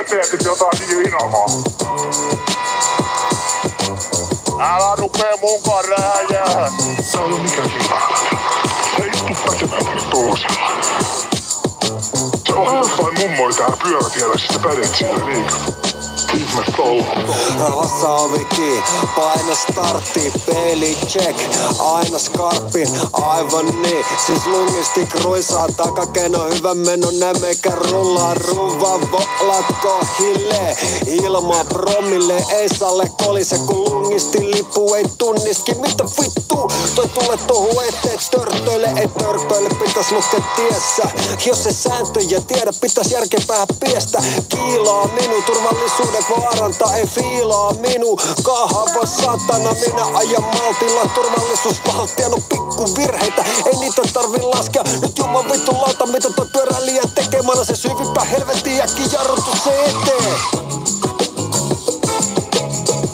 Eteen, että. Älä rupee munkaan räjää. Tää ei oo mikään kiva. Ei tuollaisella. Se on jossain mummoi täällä pyörätiellä, siis sä pädet sille liikaa. Kiinni, paina startti, peli check, aina skarppi, aivan niin. Siis lungisti kruisaa, takakeno hyvä meno, nämeikä rullaa, ruva volatko hille. Ilma promille, ei salle kolise, kun lungisti lipu ei tunniski. Mitä vittu, toi tulee tohu eteen, törtöille, ei törpöille, pitäis lukea tiessä. Jos se sääntöjä tiedä, pitäis järkepää piestä. Kiilaa minun turvallisuuden vaarantaa, ei fiilaa minu. Kahava satana, minä ajan maltilla turvallisuusvaltia, no pikku virheitä, ei niitä tarvi laskea. Nyt juman vittu lauta, mitä toi pyöräilijä tekee, mana se syvimpä helvetin äkki jarrutus se eteen.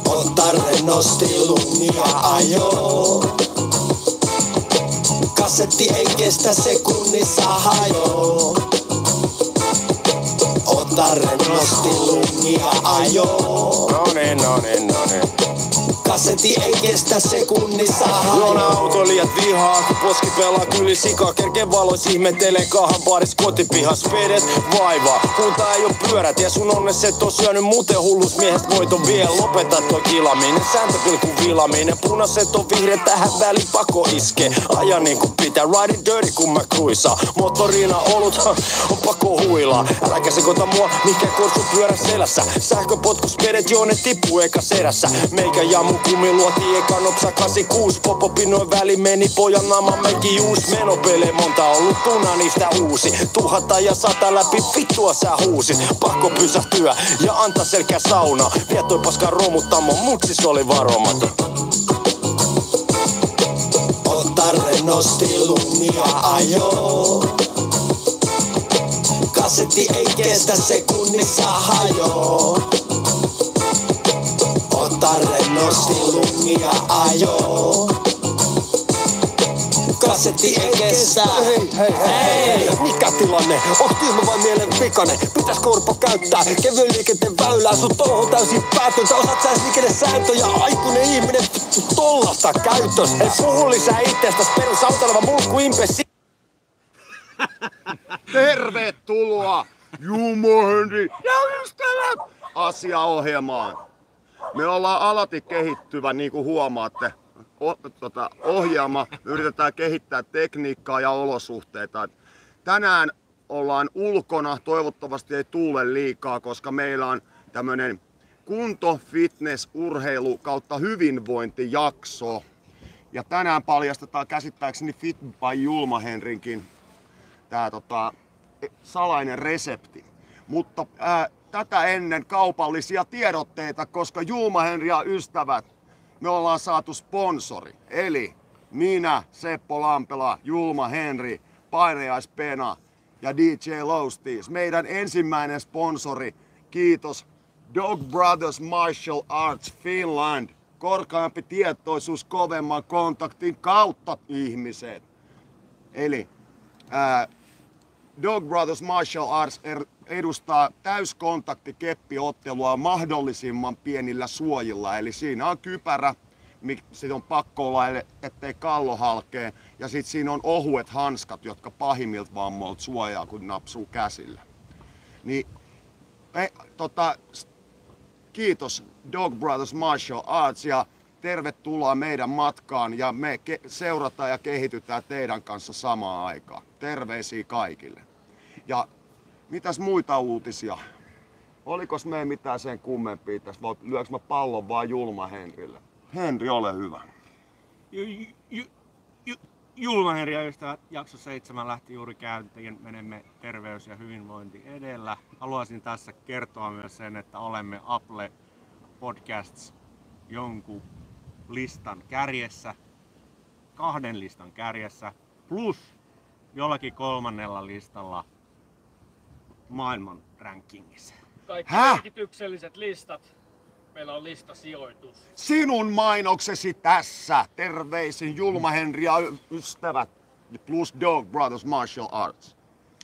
Ota rennosti ajo. Kasetti ei kestä sekunnissa hajo. Ota rennosti lumia ajo. No niin, no niin, no niin. Kasetti ei kestä sekunnissa. Juona hajo. autoilijat vihaa, kun poski pelaa kyli sika Kerkeen valois ihmettelee kahan paaris kotipihas. Vedet vaivaa Kunta ei oo pyörät. Ja sun onnes et oo syönyt muuten hullus. Miehestä voiton vie Lopeta toi kilaminen, sääntöpilkku vilaminen Punaset on vihreä tähän väliin pako iske. Aja niin kuin pitää, riding dirty kun mä kruisaan Moottoriina olut, on pakko huilaa Äläkä sekoita mua, mikä korsu pyörä selässä. Sähköpotkus vedet, joo ne tippuu eka serässä. Meikä ja mun kumi luoti eka nopsa 86 Popo pinoin väli meni pojan naama meki uus menopele Monta ollut tuna niistä uusi. Tuhata ja sata läpi vittua sä huusit. Pakko pysähtyä ja antaa selkä sauna. Vietoi paskan romuttamo, mutsis oli varomaton. Ota rennosti lumia ajo. Kasetti ei kestä sekunnissa hajo. Ota rennosti lumia ajo. Kasetti ei kestä. Hei, hei, hei. Mikä tilanne? On tyhmä vai mielen vikainen? Pitäisikö urpo käyttää kevyen liikenteen väylää? Sun touhu täysin päätöntä. Osaat sä edes liikennesääntöjä? Aikuinen ihminen vittu tollasta käytös. Ei puhu lisää itsestäs perus autoileva mulkku impessi Tervetuloa Jumo Henri ja ystävät asiaohjelmaan. Me ollaan alati kehittyvä, niin kuin huomaatte, o, tota, ohjelma. Yritetään kehittää tekniikkaa ja olosuhteita. Tänään ollaan ulkona, toivottavasti ei tuule liikaa, koska meillä on tämmönen kunto, fitness, urheilu kautta hyvinvointijakso. Ja tänään paljastetaan käsittääkseni Fit by Julma Henrinkin tää tota, salainen resepti. Mutta ää, tätä ennen kaupallisia tiedotteita, koska Julma Henri ja ystävät, me ollaan saatu sponsori. Eli minä, Seppo Lampela, Julma Henri, Painajaispena ja DJ Lowsties. Meidän ensimmäinen sponsori, kiitos Dog Brothers Martial Arts Finland. Korkeampi tietoisuus kovemman kontaktin kautta ihmiset. Eli ää, Dog Brothers Martial Arts er- edustaa täyskontaktikeppiottelua mahdollisimman pienillä suojilla. Eli siinä on kypärä, se on pakko olla, ettei kallo halkee. Ja sitten siinä on ohuet hanskat, jotka pahimmilta vammoilta suojaa, kun napsuu käsillä. Niin, me, tota, kiitos Dog Brothers Martial Arts ja tervetuloa meidän matkaan ja me seurataan ja kehitytään teidän kanssa samaan aikaan. Terveisiä kaikille. Ja mitäs muita uutisia? Olikos me mitään sen kummempia tässä vai lyöks mä pallon vaan Julma Henrille? Henri, ole hyvä. Ju- ju- ju- Julma Herja ystävät, jakso 7 lähti juuri käyntiin. Menemme terveys ja hyvinvointi edellä. Haluaisin tässä kertoa myös sen, että olemme Apple Podcasts jonkun listan kärjessä, kahden listan kärjessä, plus jollakin kolmannella listalla maailman rankingissa. Kaikki Häh? merkitykselliset listat. Meillä on listasijoitus. Sinun mainoksesi tässä. Terveisin Julma Henri ja ystävät. plus Dog Brothers Martial Arts.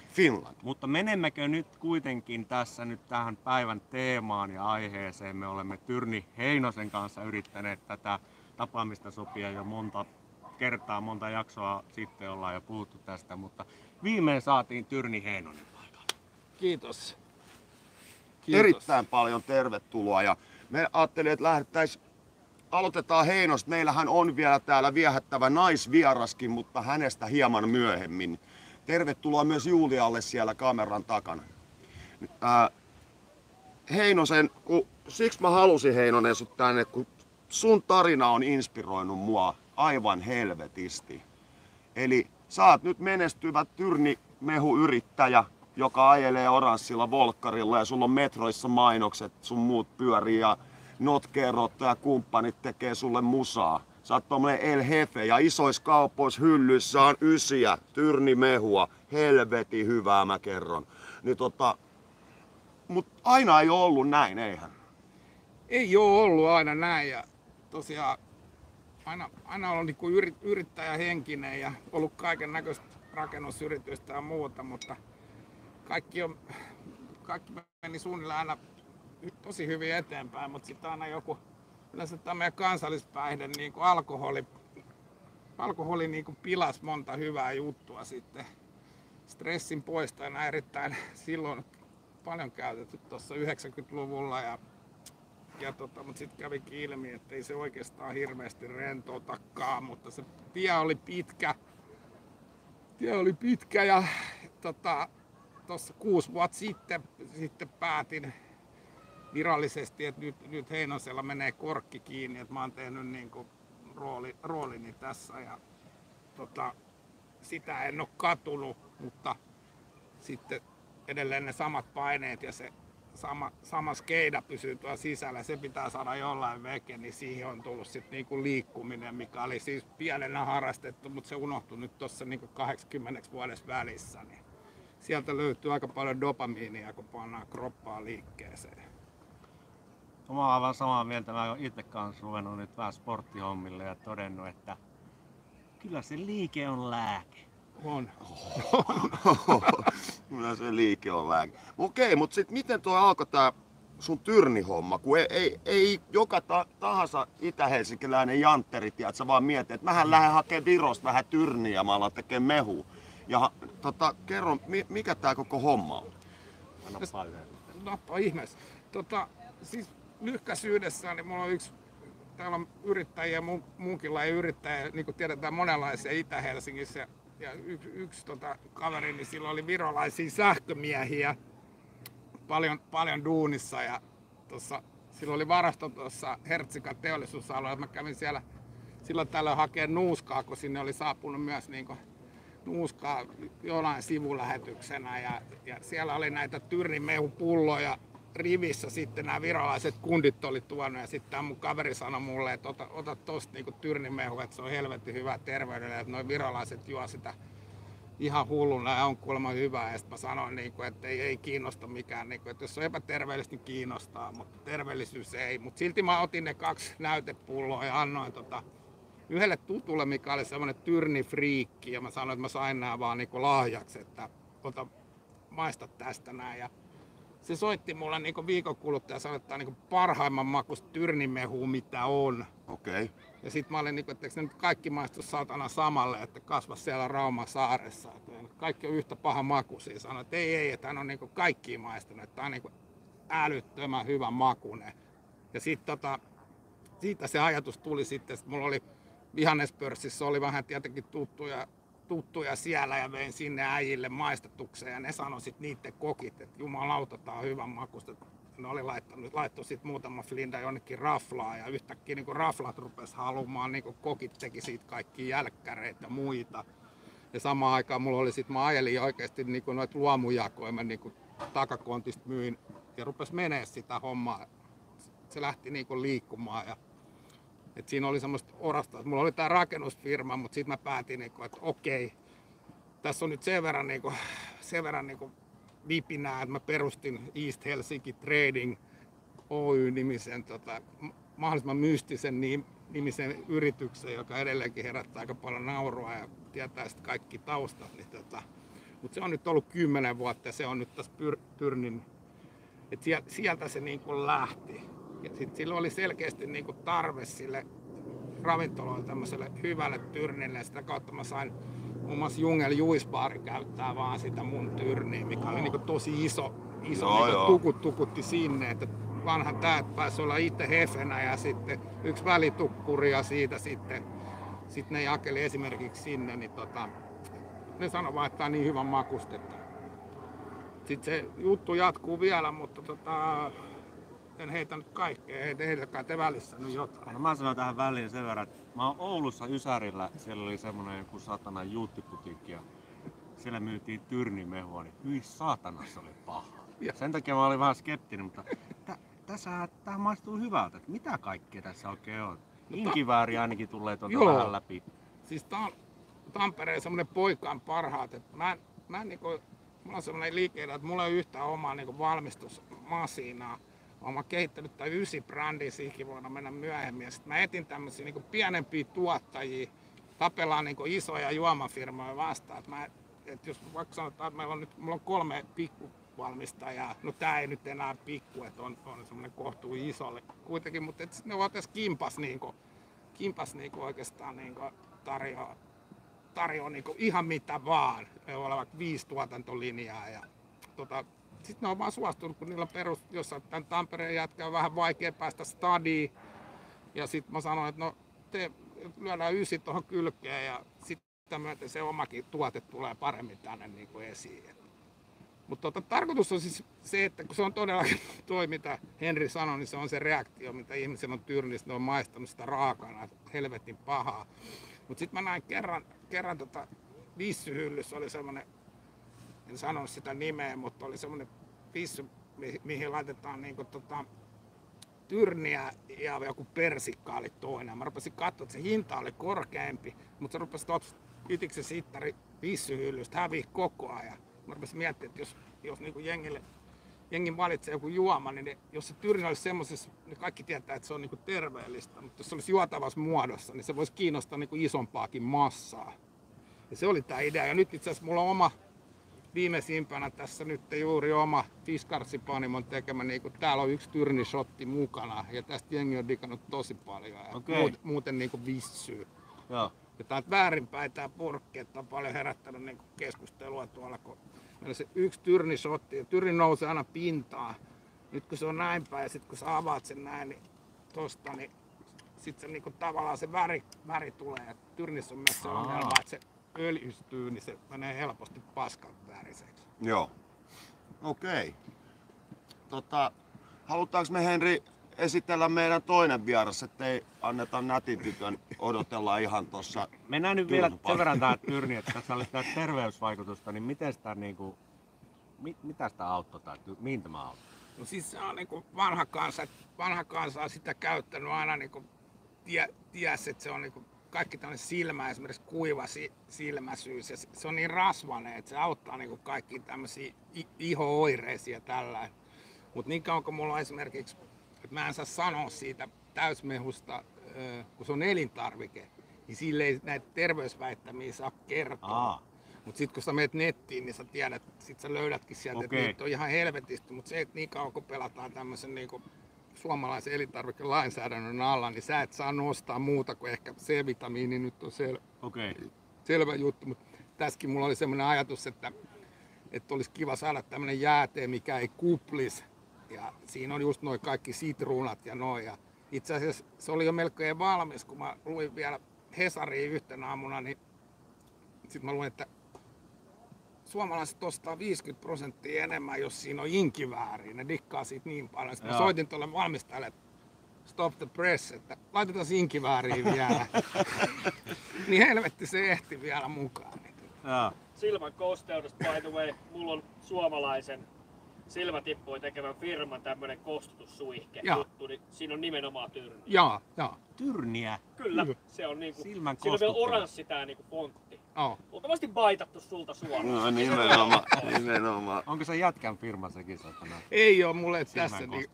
Finland. Mutta menemmekö nyt kuitenkin tässä nyt tähän päivän teemaan ja aiheeseen? Me olemme Tyrni Heinosen kanssa yrittäneet tätä tapaamista sopia jo monta kertaa, monta jaksoa sitten ollaan jo puhuttu tästä, mutta viimein saatiin Tyrni Heinonen paikalle. Kiitos. Erittäin paljon tervetuloa ja me ajattelin, että lähdettäisiin aloitetaan Heinosta. Meillähän on vielä täällä viehättävä naisvieraskin, mutta hänestä hieman myöhemmin. Tervetuloa myös Julialle siellä kameran takana. Ää, Heinosen, kun, siksi mä halusin Heinonen sut tänne, kun sun tarina on inspiroinut mua aivan helvetisti. Eli oot nyt menestyvä tyrnimehuyrittäjä, joka ajelee oranssilla volkkarilla ja sulla on metroissa mainokset, sun muut pyörii ja notkeerotto ja kumppanit tekee sulle musaa. Sä oot tommonen El Hefe ja isois kaupoissa hyllyissä on ysiä, tyrnimehua, helveti hyvää mä kerron. Niin tota, mut aina ei oo ollut näin, eihän? Ei ole ollut aina näin ja tosiaan aina, aina ollut niin yrit, yrittäjähenkinen ja ollut kaiken näköistä rakennusyritystä ja muuta, mutta kaikki, on, kaikki meni suunnilleen aina tosi hyvin eteenpäin, mutta sitten aina joku, yleensä tämä meidän kansallispäihde, niin kuin alkoholi, alkoholi niin kuin pilas monta hyvää juttua sitten. Stressin poistajana erittäin silloin paljon käytetty tuossa 90-luvulla ja, ja tota, mutta sitten kävikin ilmi, että ei se oikeastaan hirveästi rentoutakaan, mutta se tie oli pitkä. Tie oli pitkä ja tota, tuossa kuusi vuotta sitten, sitten päätin virallisesti, että nyt, nyt Heinosella menee korkki kiinni, että mä oon tehnyt niin kuin rooli, roolini tässä ja tota, sitä en ole katunut, mutta sitten edelleen ne samat paineet ja se sama, sama skeida pysyy tuolla sisällä, se pitää saada jollain veke, niin siihen on tullut sitten niinku liikkuminen, mikä oli siis pienenä harrastettu, mutta se unohtui nyt tuossa niinku 80 vuodessa välissä. Niin sieltä löytyy aika paljon dopamiinia, kun pannaan kroppaa liikkeeseen. Mä oon aivan samaa mieltä. Mä oon itse kanssa ruvennut nyt vähän sporttihommille ja todennut, että kyllä se liike on lääke. On. Kyllä se liike on lääke. Okei, mutta sitten miten tuo alkoi tää sun tyrnihomma, kun ei, ei, ei joka ta, tahansa itä-helsinkiläinen jantteri, tiedät, sä vaan mietit, että mähän lähden hakemaan Virosta vähän tyrniä ja mä alan tekemään mehu. Ja tota, kerro, mikä tää koko homma on? Anna paljon. Nappa ihmeessä. Tota, siis lyhkäisyydessään, niin mulla on yksi, täällä on yrittäjiä, mun, munkinlainen yrittäjä, niin kuin tiedetään monenlaisia Itä-Helsingissä. Ja yksi, yksi tota, kaveri, niin sillä oli virolaisia sähkömiehiä paljon, paljon duunissa ja tossa, sillä oli varasto tuossa Hertsikan teollisuusalueella. Mä kävin siellä silloin tällöin hakemaan nuuskaa, kun sinne oli saapunut myös niin kuin, nuuskaa jonain sivulähetyksenä ja, ja siellä oli näitä tyrnimehupulloja rivissä sitten nämä virolaiset kundit oli tuonut ja sitten tämä mun kaveri sanoi mulle, että ota, ota tosta niinku tyrnimehu, että se on helvetin hyvä terveydelle, että noin virolaiset juo sitä ihan hulluna ja on kuulemma hyvää. Ja sitten mä sanoin, niinku, että ei, ei kiinnosta mikään, niinku, että jos on epäterveellistä, niin kiinnostaa, mutta terveellisyys ei. Mutta silti mä otin ne kaksi näytepulloa ja annoin tota, yhdelle tutulle, mikä oli semmoinen tyrnifriikki, ja mä sanoin, että mä sain nämä vaan niinku lahjaksi, että ota, maista tästä näin. Ja se soitti mulle niin viikon kuluttua ja sanoi, että tämä on niin parhaimman makusta tyrnimehu, mitä on. Okei. Okay. Ja sitten mä olin, niin kuin, että eikö nyt kaikki maistu saatana samalle, että kasva siellä Rauman saaressa. Että kaikki on yhtä paha makuisia. Sanoin, että ei, ei, että hän on niin kaikki maistunut. Että tämä on niin älyttömän hyvä makune. Ja sitten tota, siitä se ajatus tuli sitten, että mulla oli vihannespörssissä oli vähän tietenkin tuttuja tuttuja siellä ja vein sinne äijille maistatukseen ja ne sanoi sitten niiden kokit, että jumalauta, tää on hyvän makusta. Ne oli laittanut, laittoi sitten muutama flinda jonnekin raflaa ja yhtäkkiä niin raflat rupesi halumaan, niin kokit teki siitä kaikki jälkkäreitä ja muita. Ja samaan aikaan mulla oli sitten, mä ajelin oikeasti niin noita luomujakoja, mä niin takakontista myin ja rupesi menee sitä hommaa. Se lähti niin liikkumaan ja et siinä oli semmoista orasta. Mulla oli tämä rakennusfirma, mutta sitten mä päätin, niinku, että okei, tässä on nyt sen verran, niinku, sen verran niinku vipinää, että mä perustin East Helsinki Trading Oy-nimisen tota, mahdollisimman mystisen nimisen yrityksen, joka edelleenkin herättää aika paljon naurua ja tietää sitten kaikki taustat. Niin tota, mutta se on nyt ollut kymmenen vuotta ja se on nyt tässä pyr, Tyrnin, että sieltä, se niin lähti. Ja sitten sillä oli selkeästi niin kuin tarve sille ravintoloille tämmöiselle hyvälle Tyrnille ja sitä kautta mä sain muun muassa Jungel Juisbaari käyttää vaan sitä mun tyrniä, mikä oli niin kuin tosi iso, iso Joo, niin joo. tukut tukutti sinne, että vanhan täät pääsi olla itse hefenä ja sitten yksi välitukkuri ja siitä sitten, sitten ne jakeli esimerkiksi sinne, niin tota, ne sanoi vaan, että tämä on niin hyvän makustetta. Sitten se juttu jatkuu vielä, mutta tota, en heitä nyt kaikkea, heitä, heitäkään te välissä nyt jotain. No mä sanon tähän väliin sen verran, että mä oon Oulussa Ysärillä, siellä oli semmonen joku satana juuttiputiikki ja siellä myytiin tyrnimehua, niin hyi saatana se oli paha. Ja. Sen takia mä olin vähän skeptinen, mutta tä, tässä tää maistuu hyvältä, että mitä kaikkea tässä oikein on. Inkivääri ainakin tulee tuolta Joo. vähän läpi. siis tää on Tampereen semmonen poikaan parhaat. Et mä, en- mä en niinku, mulla on semmonen liikeidä, että mulla ei ole yhtään omaa niinku valmistusmasiinaa. Oon kehittänyt tää ysi brändi siihenkin vuonna mennä myöhemmin. Ja sit mä etin tämmöisiä niinku pienempiä tuottajia. Tapellaan niinku isoja juomafirmoja vastaan. Et mä, et jos vaikka sanotaan, että meillä on nyt, mulla on kolme pikkuvalmistajaa. No tää ei nyt enää pikku, että on, on semmonen kohtuu isolle kuitenkin. Mutta et ne vaan tässä kimpas niinku, kimpas niinku oikeastaan niinku tarjoaa tarjoaa niinku ihan mitä vaan. Me on vaikka viisi tuotantolinjaa ja tota, sitten ne on vaan suostunut, kun niillä perus, jos tämän Tampereen jätkä on vähän vaikea päästä stadiin. Ja sitten mä sanoin, että no te lyödään ysi tuohon kylkeen ja sitten myöten se omakin tuote tulee paremmin tänne niin kuin esiin. Mutta tota, tarkoitus on siis se, että kun se on todellakin toi, mitä Henri sanoi, niin se on se reaktio, mitä ihmisen on tyrnistä, ne on maistanut sitä raakana, helvetin pahaa. Mutta sitten mä näin kerran, kerran tota, vissyhyllyssä oli semmoinen, en sano sitä nimeä, mutta oli semmoinen vissy, mi- mihin laitetaan niinku tota, tyrniä ja joku persikka oli toinen. Mä rupesin katsoa, että se hinta oli korkeampi, mutta se rupesi tuot itiksen sittari vissyhyllystä häviä koko ajan. Mä rupesin miettimään, että jos, jos niinku jengille, jengi valitsee joku juoma, niin ne, jos se tyrni olisi semmoisessa, niin kaikki tietää, että se on niinku terveellistä, mutta jos se olisi juotavassa muodossa, niin se voisi kiinnostaa niinku isompaakin massaa. Ja se oli tämä idea. Ja nyt itse asiassa mulla on oma viimeisimpänä tässä nyt juuri oma Fiskarsipanimon tekemä, niin kuin täällä on yksi tyrnishotti mukana ja tästä jengi on digannut tosi paljon ja Okei. muuten, muuten niin kuin vissyy. Joo. Ja tää väärinpäin tää purkki, että on paljon herättänyt niin keskustelua tuolla, kun meillä se yksi tyrnisotti ja tyrni nousee aina pintaan. Nyt kun se on näin päin ja sit kun sä avaat sen näin, niin tosta, niin sit se niinku tavallaan se väri, väri tulee. Tyrnissä on myös se ongelma, että se öljystyy, niin se menee helposti paskan väriseksi. Joo. Okei. Tota, halutaanko me Henri esitellä meidän toinen vieras, ettei anneta nätin tytön odotella ihan tuossa. Mennään nyt vielä sen verran tää tyrni, että tässä oli sitä terveysvaikutusta, niin miten sitä niinku, mit, mitä sitä auttoi tai ty- mihin tämä auttoi? No siis se on niinku vanha kansa, vanha kansa on sitä käyttänyt aina niinku tie, ties, että se on niinku kaikki tämmöinen silmä, esimerkiksi kuiva si, silmäisyys, ja se, se on niin rasvainen, että se auttaa niinku kaikki tämmöisiä iho-oireisia ja tällä. Mutta niin kauan kuin mulla on esimerkiksi, että mä en saa sanoa siitä täysmehusta, kun se on elintarvike, niin sille ei näitä terveysväittämiä saa kertoa. Aa. Mutta sitten kun sä menet nettiin, niin sä tiedät, sit sä löydätkin sieltä, okay. Että niitä on ihan helvetisti. Mutta se, että niin kauan kun pelataan tämmöisen niinku suomalaisen elintarvikelainsäädännön alla, niin sä et saa nostaa muuta kuin ehkä C-vitamiini nyt on sel-. Okay. selvä juttu. Mutta tässäkin mulla oli semmoinen ajatus, että, että olisi kiva saada tämmöinen jäätee, mikä ei kuplis. Ja siinä on just noin kaikki sitruunat ja noin. Ja itse asiassa se oli jo melkein valmis, kun mä luin vielä Hesariin yhtenä aamuna, niin sitten mä luin, että suomalaiset ostaa 50 prosenttia enemmän, jos siinä on inkivääriä. Ne dikkaa siitä niin paljon. Sitten mä soitin tuolle valmistajalle, että stop the press, että laitetaan se inkivääriä vielä. niin helvetti se ehti vielä mukaan. Niin Joo. Silmän kosteudesta, by the way, mulla on suomalaisen silmätippuja tekevän firman tämmönen kostutussuihke Joo. juttu, niin siinä on nimenomaan tyrni. Joo, joo. Tyrniä. Kyllä, se on niinku, Silmän siinä on vielä oranssi tää niinku fontti. Joo. Luultavasti baitattu sulta suoraan. No nimenomaan, nimenomaan. Onko se jätkän firma sekin satana? Ei ole mulle tässä. Niin,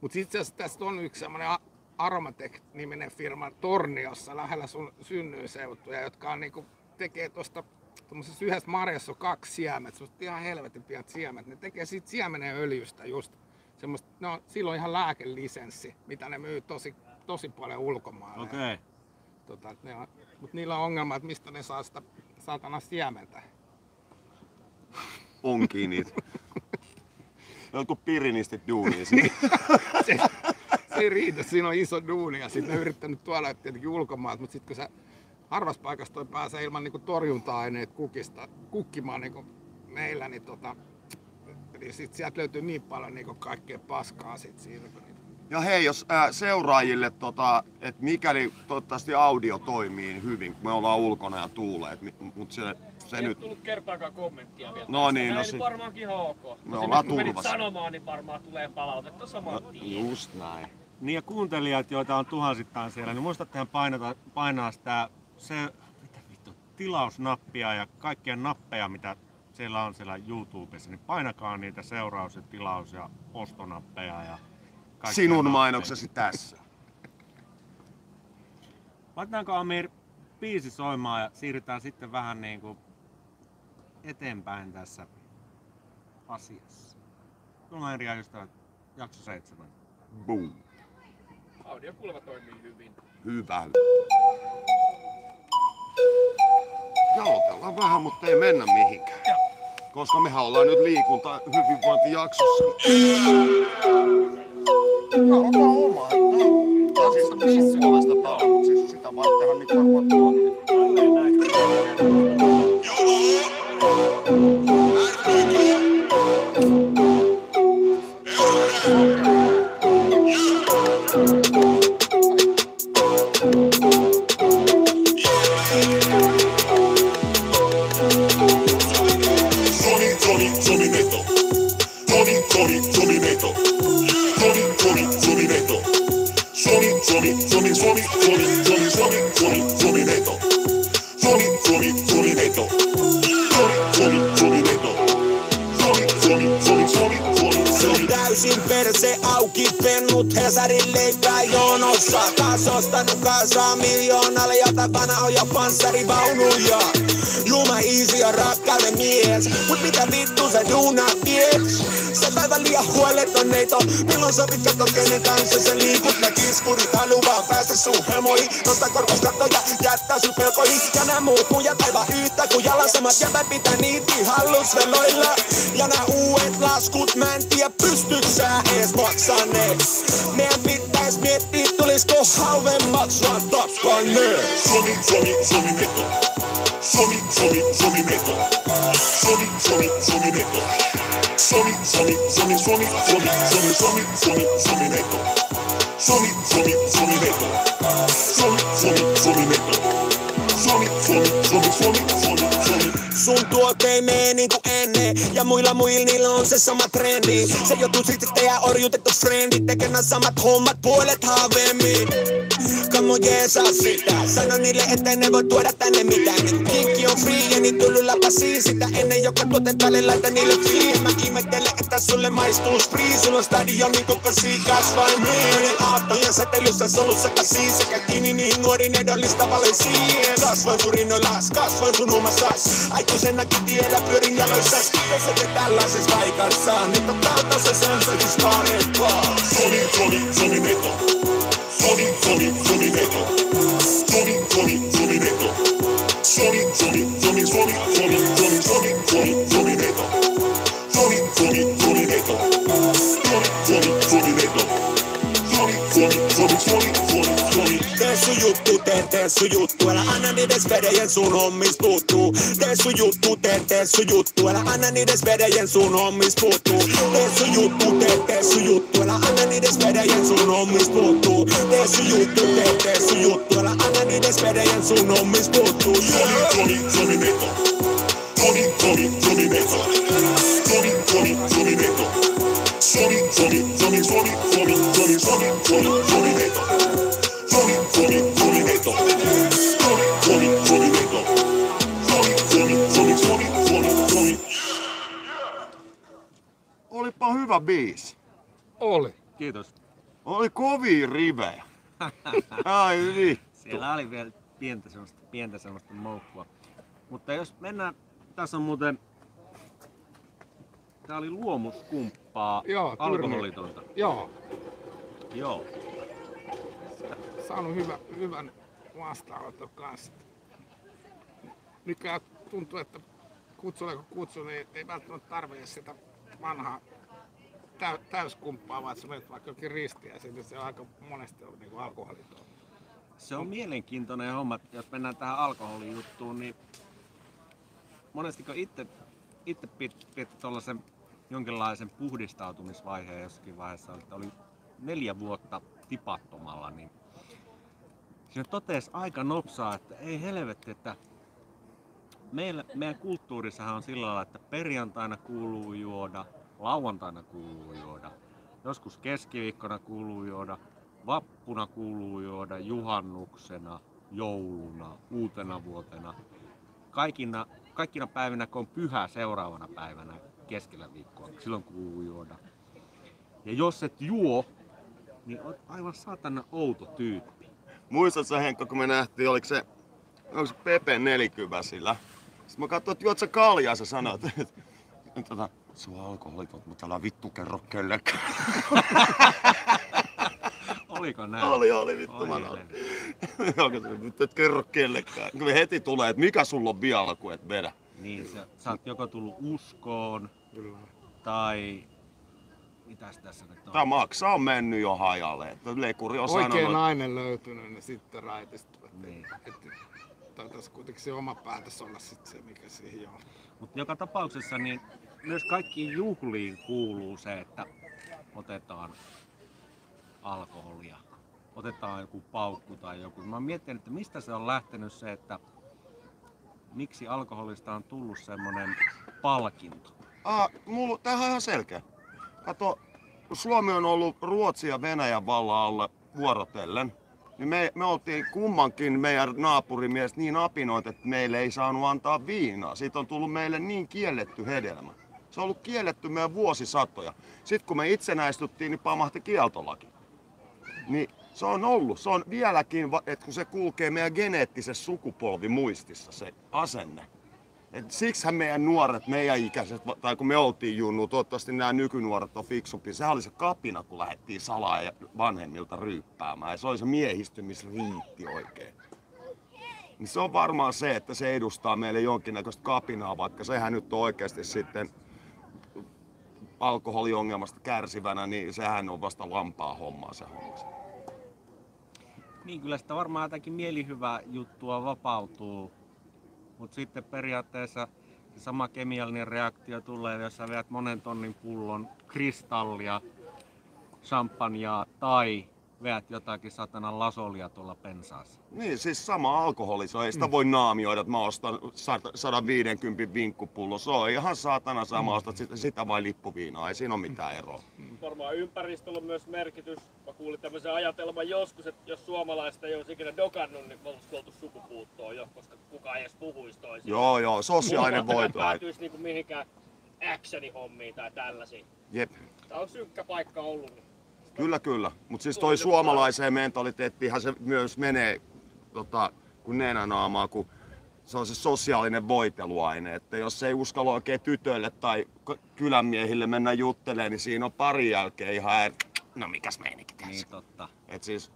mutta itse asiassa tästä on yksi semmoinen a- Aromatech-niminen firma Torniossa lähellä sun synnyyseutuja, jotka on niinku, tekee tuosta tuommoisessa yhdessä marjassa on kaksi siemet, semmoista ihan helvetin pienet siemet. Ne tekee siitä siemenen öljystä just semmoista, no silloin ihan lääkelisenssi, mitä ne myy tosi, tosi paljon ulkomaille. Okei. Okay. Tota, ne on, mutta niillä on ongelma, että mistä ne saa sitä saatana siementä. Onkin niitä. Jotkut pirinistit duunia sinne. se, se ei riitä, siinä on iso duuni ja sitten ne yrittänyt tuoda tietenkin ulkomailta, mutta sitten kun se harvassa paikassa toi pääsee ilman niinku torjunta-aineet kukista, kukkimaan niinku meillä, niin, tota, niin sit sieltä löytyy niin paljon niinku kaikkea paskaa sit siinä. kun Ja hei, jos ää, seuraajille, tota, että mikäli toivottavasti audio toimii hyvin, kun me ollaan ulkona ja tuulee, mutta se, se Ei nyt... ole tullut kertaakaan kommenttia vielä. No niin, no si- varmaankin ihan ok. Ollaan sitten kun menit turvassa. sanomaan, niin varmaan tulee palautetta saman tien. Just näin. Niin ja kuuntelijat, joita on tuhansittain siellä, niin muistattehan painata, painaa sitä se, mitä vittu, tilausnappia ja kaikkia nappeja, mitä siellä on siellä YouTubessa, niin painakaa niitä seuraus- ja tilaus- ja ostonappeja ja kaikkia Sinun mainoksesi tässä. Laitetaanko Amir biisi soimaan ja siirrytään sitten vähän niin kuin eteenpäin tässä asiassa. Tulla eri ystävät, jakso seitsemän. Boom. Audiokulma toimii hyvin. Hyvä. Jalotellaan vähän, mutta ei mennä mihinkään. Koska mehän ollaan nyt liikunta hyvinvointijaksossa. No, no, oma. Tämä on siis, siis suomalaista palvelua. Siis sitä vartenhan niitä varmaan tuonut. Katso kenen kanssa sä liikut? Nää kiskurit haluaa päästä sun hemoihin, nosta korkus kattoja, jättää sun pelkoihin. Ja nää muut muijat aivan yhtä kuin jalansamat jäbät pitää niitä hallus veloilla. Ja nää uudet laskut mä en tiedä pystyt sä ees maksaa ne. Meidän pitäis miettiä tulisko halvemmaks vaan Top Ja muilla muilla niillä on se sama trendi. Se joutuu silti tehdä orjutettu frendi. Tekemään samat hommat puolet haavemmin. Kamo jeesaa sitä Sano niille ettei ne voi tuoda tänne mitään. Niin kinkki on free ja niin tullu läpäsii sitä Ennen joka tuoten päälle laita niille free Mä ihmettelen että sulle maistuu spree. Sulla on stadion niin kokoisia kasvaimia Aattojen säteilyssä solussa käsiin Sekä kiinni niihin nuoriin ehdollista valesiin Kasvoin surinoillas, kasvoin sun huumassas Aikuisenakin tiedä pyörin jaloissas siitä se tällaisessa paikassa Nyt on täältä se sänsäris parempaa Soni, Soni, Soni Neto Soni, Soni, Soni Neto Soni, Soni, Soni Neto Soni, Soni, Soni, Soni, Soni, Soni, Soni, Soni, Soni Neto Soni, Soni, Soni Neto Soni, Soni, Soni Neto Soni, Soni, Soni, Soni juttu, tee, sun juttu Älä anna niides vedejen sun hommis puuttuu Tee sun juttu, tee, sun juttu Älä anna niides vedejen sun hommis puuttuu Tee sun juttu, tee, sun juttu Älä anna niides vedejen sun hommis puuttuu Tee sun juttu, tee, sun juttu Älä anna niides vedejen sun hommis puuttuu Sony, Sony, Sony Neto. Sony, Sony, Sony Neto. Sony, Sony, Sony Neto. Sony, Sony, Sony, Sony, Sony, Sony, Sony, Sony, Sony Neto. Olipa hyvä biisi. Oli. Kiitos. Oli kovia rivejä. Ai vittu. Siellä oli vielä pientä semmoista, pientä semmoista moukkua. Mutta jos mennään, tässä on muuten, tää oli luomuskumppaa, Joo, alkoholitonta. Joo, Joo. saanut hyvä, hyvän vastaanoton kanssa. Mikä tuntuu, että kutsulle kun kutsu, niin ei välttämättä tarvitse sitä vanhaa täy, täyskumppaa, vaan sä menet vaikka jokin ristiä, sitten se on aika monesti on niin alkoholiton. Se on mielenkiintoinen homma, jos mennään tähän alkoholijuttuun, niin monesti kun itse, itse pit, pit tuollaisen jonkinlaisen puhdistautumisvaiheen jossakin vaiheessa, että oli neljä vuotta tipattomalla, niin siinä totesi aika nopsaa, että ei helvetti, että meillä, meidän kulttuurissahan on sillä lailla, että perjantaina kuuluu juoda, lauantaina kuuluu juoda, joskus keskiviikkona kuuluu juoda, vappuna kuuluu juoda, juhannuksena, jouluna, uutena vuotena. Kaikina, kaikkina päivinä, kun on pyhä seuraavana päivänä keskellä viikkoa, silloin kuuluu juoda. Ja jos et juo, niin oot aivan saatana outo tyyppi. Muistatko sä Henkka, kun me nähtiin, oliko se, onko se Pepe nelikyväsillä? Sitten mä katsoin, että juot sä kaljaa, sä sanoit, että tota, se on alkoholiton, mutta älä vittu kerro kellekään. Oliko näin? Oli, oli, vittu mä nyt et kerro kellekään? Kyllä heti tulee, että mikä sulla on vielä, kun et vedä. Niin, sä, sä oot joko tullut uskoon, Kyllä. tai mitäs tässä nyt on? Tämä maksa on mennyt jo hajalle. Että Lekuri on Oikein sanonut, nainen löytynyt, niin sitten raitistuvat. Niin. Että taitaisi kuitenkin se oma päätös olla sitten se, mikä siihen johtaa. Mutta joka tapauksessa niin myös kaikkiin juhliin kuuluu se, että otetaan alkoholia, otetaan joku paukku tai joku. Mä mietin, että mistä se on lähtenyt se, että miksi alkoholista on tullut semmoinen palkinto. Ah, mulla, tämähän on ihan selkeä. Kato, kun Suomi on ollut Ruotsin ja Venäjän vallan alla vuorotellen, niin me, me oltiin kummankin meidän naapurimies niin apinoit, että meille ei saanut antaa viinaa. Siitä on tullut meille niin kielletty hedelmä. Se on ollut kielletty meidän vuosisatoja. Sitten kun me itsenäistyttiin, niin pamahti kieltolaki. Niin se on ollut, se on vieläkin, että kun se kulkee meidän geneettisessä sukupolvimuistissa se asenne. Et siksihän meidän nuoret, meidän ikäiset, tai kun me oltiin junnu, toivottavasti nämä nykynuoret on fiksumpi. Sehän oli se kapina, kun lähdettiin salaa ja vanhemmilta ryyppäämään. Ja se oli se miehistö, missä riitti oikein. Niin se on varmaan se, että se edustaa meille jonkinnäköistä kapinaa, vaikka sehän nyt on oikeasti sitten alkoholiongelmasta kärsivänä, niin sehän on vasta lampaa hommaa se homma. Niin kyllä sitä varmaan jotakin mielihyvää juttua vapautuu, mutta sitten periaatteessa se sama kemiallinen reaktio tulee, jos sä vedät monen tonnin pullon kristallia, champagnea tai veät jotakin satanan lasolia tuolla pensaassa. Niin, siis sama alkoholi, se ei sitä voi naamioida, että mä ostan 150 vinkkupullo. Se on ihan saatana sama, ostat sitä, sitä vai lippuviinaa, ei siinä ole mitään eroa. Varmaan ympäristöllä on myös merkitys. Mä kuulin tämmöisen ajatelman joskus, että jos suomalaista ei olisi ikinä dokannut, niin me oltaisiin oltu sukupuuttoon jo, koska kukaan ei edes puhuisi toisin. Joo, joo, sosiaalinen voito. päätyisi niinku mihinkään actionihommiin tai tällaisiin. Jep, Tää on synkkä paikka ollut. Niin kyllä, kyllä. Mutta siis toi suomalaiseen mentaliteettiinhan se myös menee tota, kuin nenänaamaa, kun se on se sosiaalinen voiteluaine. Että jos ei uskalla oikein tytöille tai k- kylänmiehille mennä juttelemaan, niin siinä on pari jälkeen ihan ääri. No mikäs meininki tässä? Niin totta. Et siis,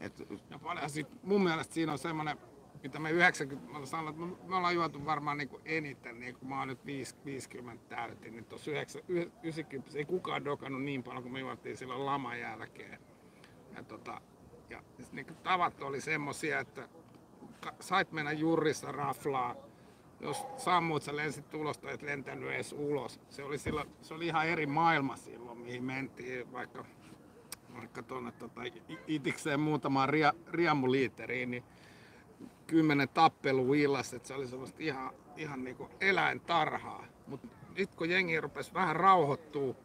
et, Ja paljon sit, mun mielestä siinä on semmoinen, mitä me 90, mä sanon, että me- ollaan juotu varmaan niin eniten, niin kun mä oon nyt 5, 50 täytin, niin tuossa 90 ei kukaan dokannut niin paljon kuin me juotiin silloin laman jälkeen. Ja, tota, ja niin kuin tavat oli semmosia, että sait mennä jurissa raflaa, jos sammuit, sä lensit ulos tai et lentänyt edes ulos. Se oli, silloin, se oli ihan eri maailma silloin, mihin mentiin, vaikka vaikka tuonne tota, itikseen muutamaan ria, riemuliiteriin, niin kymmenen tappelu illassa, että se oli semmoista ihan, ihan niinku eläintarhaa. Mutta nyt kun jengi rupesi vähän rauhoittuu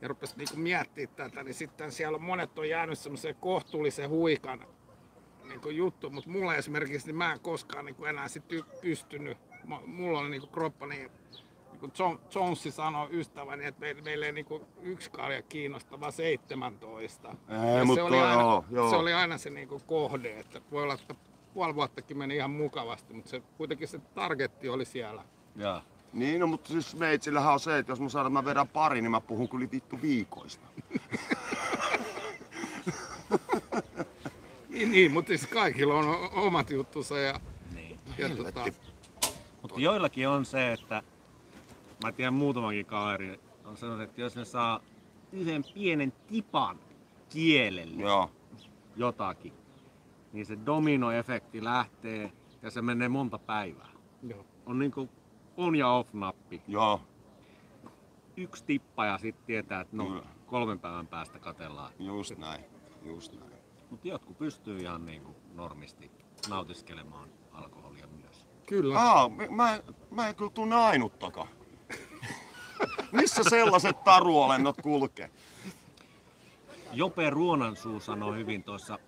ja rupesi niinku miettimään tätä, niin sitten siellä monet on jäänyt semmoiseen kohtuullisen huikan niinku juttu, mutta mulla esimerkiksi niin mä en koskaan niinku enää sit pystynyt. Mä- Mulla oli niinku kroppa niin kun John, Jonesi sanoi ystäväni, että meillä, meillä ei niinku yksi kalja kiinnostava 17. Ei, Ja mutta se, oli aina, joo, joo. se oli aina se niinku kohde, että voi olla, että puoli vuottakin meni ihan mukavasti, mutta se, kuitenkin se targetti oli siellä. Joo. Niin, no, mutta siis meitsillähän on se, että jos mä sanon, että mä vedän pari, niin mä puhun kyllä vittu viikoista. Niin, niin mutta siis kaikilla on omat juttunsa ja, Niin. ja tota, Mutta joillakin on se, että mä tiedän muutamankin kaveri on sanonut, että jos ne saa yhden pienen tipan kielelle Joo. jotakin, niin se dominoefekti lähtee ja se menee monta päivää. joo. On niinku on ja off nappi. Joo, Yksi tippa ja sitten tietää, että no Kyllä. kolmen päivän päästä katellaan. just näin. Just näin. Mutta jotkut pystyy ihan niinku normisti nautiskelemaan alkoholia myös. Kyllä. Aa, mä, mä, en kyllä tunne ainuttakaan. Missä sellaiset taruolennot kulkee? Jope Ruonansuu sanoi hyvin tuossa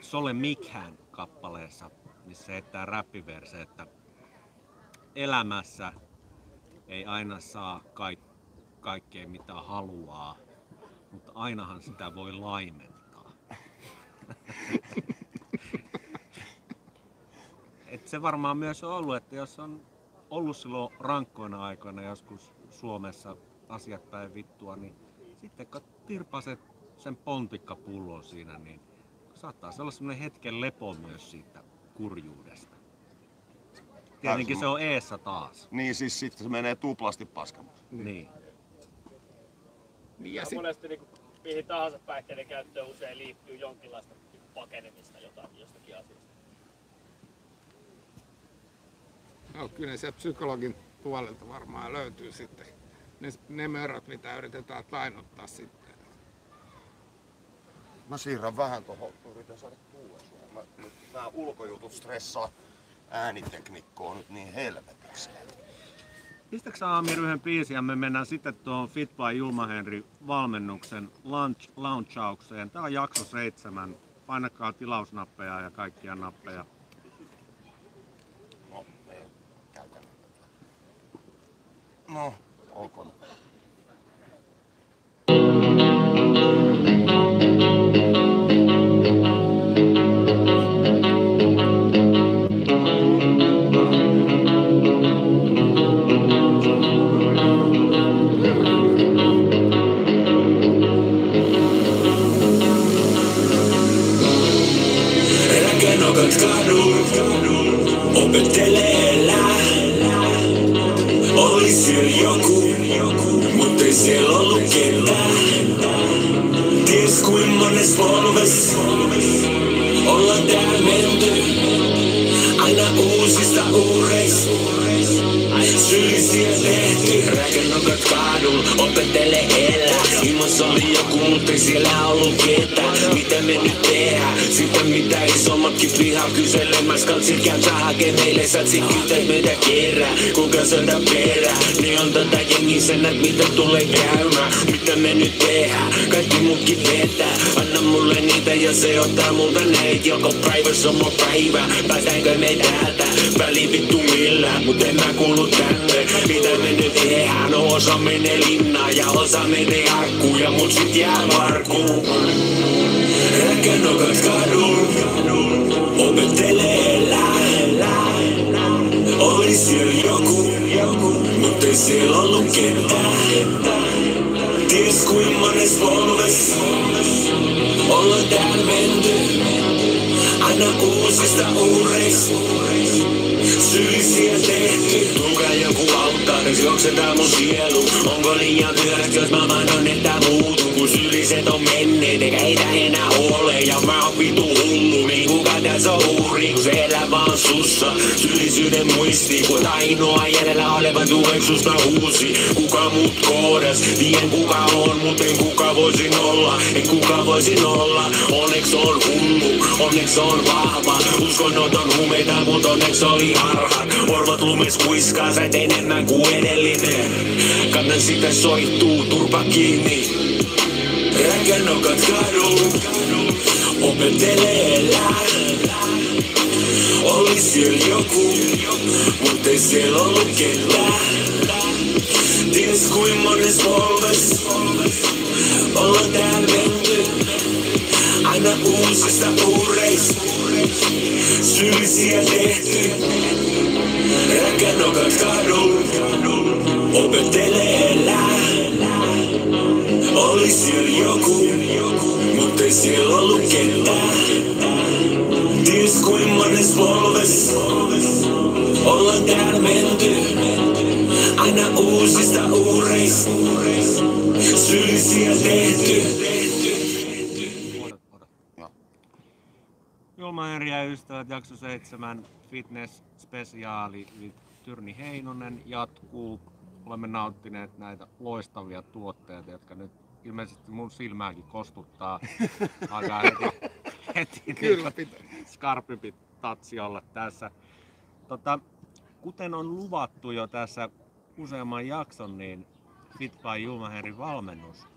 Sole Mikhän kappaleessa, missä heittää räppiverse, että elämässä ei aina saa kaik- kaikkea mitä haluaa, mutta ainahan sitä voi laimentaa. Et se varmaan myös on ollut, että jos on ollut silloin rankkoina aikoina joskus Suomessa asiat päin vittua, niin sitten kun tirpaset sen pontikkapullon siinä, niin saattaa se olla semmoinen hetken lepo myös siitä kurjuudesta. Tietenkin se on eessä taas. Niin siis sitten se menee tuplasti paskamaan. Niin. Niin ja Ja sit, monesti niin mihin tahansa päihteiden käyttöön usein liittyy jonkinlaista pakenemista jotain, jostakin asiasta. no, kyllä sieltä psykologin puolelta varmaan löytyy sitten ne, ne möröt, mitä yritetään tainottaa sitten. Mä siirrän vähän tuohon, yritän saada kuulla sua. Mä, nyt nää ulkojutut stressaa ääniteknikkoa nyt niin helvetiksi. Pistäkö sä Amir yhden biisin ja me mennään sitten tuohon Fit by Julma Henry valmennuksen launch, launchaukseen. Tää on jakso seitsemän. Painakaa tilausnappeja ja kaikkia nappeja. No, käytän. No, olkoon. Siellä ollut ketään. Ties kuin mones polves ollaan täällä menty. Aina uusista uhreista. Syyllisiä tehty, rakennukat kadun, opettele elää. Ilmassa joku, mutta ei siellä ollut ketään. Mitä me nyt tehdään? Sitä mitä isommatkin pihaa kyselemässä. Katsit sä hakee meille satsit kytät meitä kerää. Kuka söndä perää? Niin on tätä jengissä näet mitä tulee käymään. Mitä me nyt tehdään? Kaikki muutkin vetää. Anna mulle niitä ja se ottaa multa neitä. Joko päivä sama päivä. Päästäänkö me täältä? Väli vittu millään, mut en mä kuulu tänne. Mitä me nyt tehdään? No osa menee linnaan ja osa menee arkkuun ja mut sit jää varkuun. Rakennukat kadun, opettelee elää. Oli siellä joku, mutta ei siellä ollut ketään. Ties kuin mones polves ollaan täällä menty. Aina uusista uhreista syyllisiä tehty. Tulkaa joku nyt juoksetaan mun sielu. Onko liian myöhäistä, jos mä vanon, että muutu? Kun syylliset on menneet, eikä heitä enää ole. Ja mä oon vitu hullu, niin on uhri? Kun se elämä on sussa, syyllisyyden muisti. Kun ainoa jäljellä oleva tueksusta huusi. Kuka mut koodas, tien kuka on, mut en kuka voisin olla. En kuka voisin olla, onneksi on hullu, onneksi on vahva. Uskonnoton humeita, mut onneksi oli harha. Orvat lumes kuiskaa, sä et enemmän kuin edellinen. Kannan sitä soittuu, turpa kiinni. Rakennukat kadun, opettelee elää. Oli siellä joku, mutta ei siellä ollut ketään. edes polves. Ollaan täällä menty aina uusista uureista. Syyllisiä tehty, räkänokat kadun. Opettelee elää. Oli siellä joku, mutta ei siellä ollut ketään. Ties kuin mones polves ollaan täällä menty. Aina uusista uureista, syyllisiä tehty. Julma ja ystävät, jakso 7, fitness spesiaali, Tyrni Heinonen jatkuu. Olemme nauttineet näitä loistavia tuotteita, jotka nyt ilmeisesti mun silmääkin kostuttaa. Aika heti, heti Kyllä niin pitää. skarpimpi tatsi olla tässä. Tota, kuten on luvattu jo tässä useamman jakson, niin Fit by Julma Henri valmennus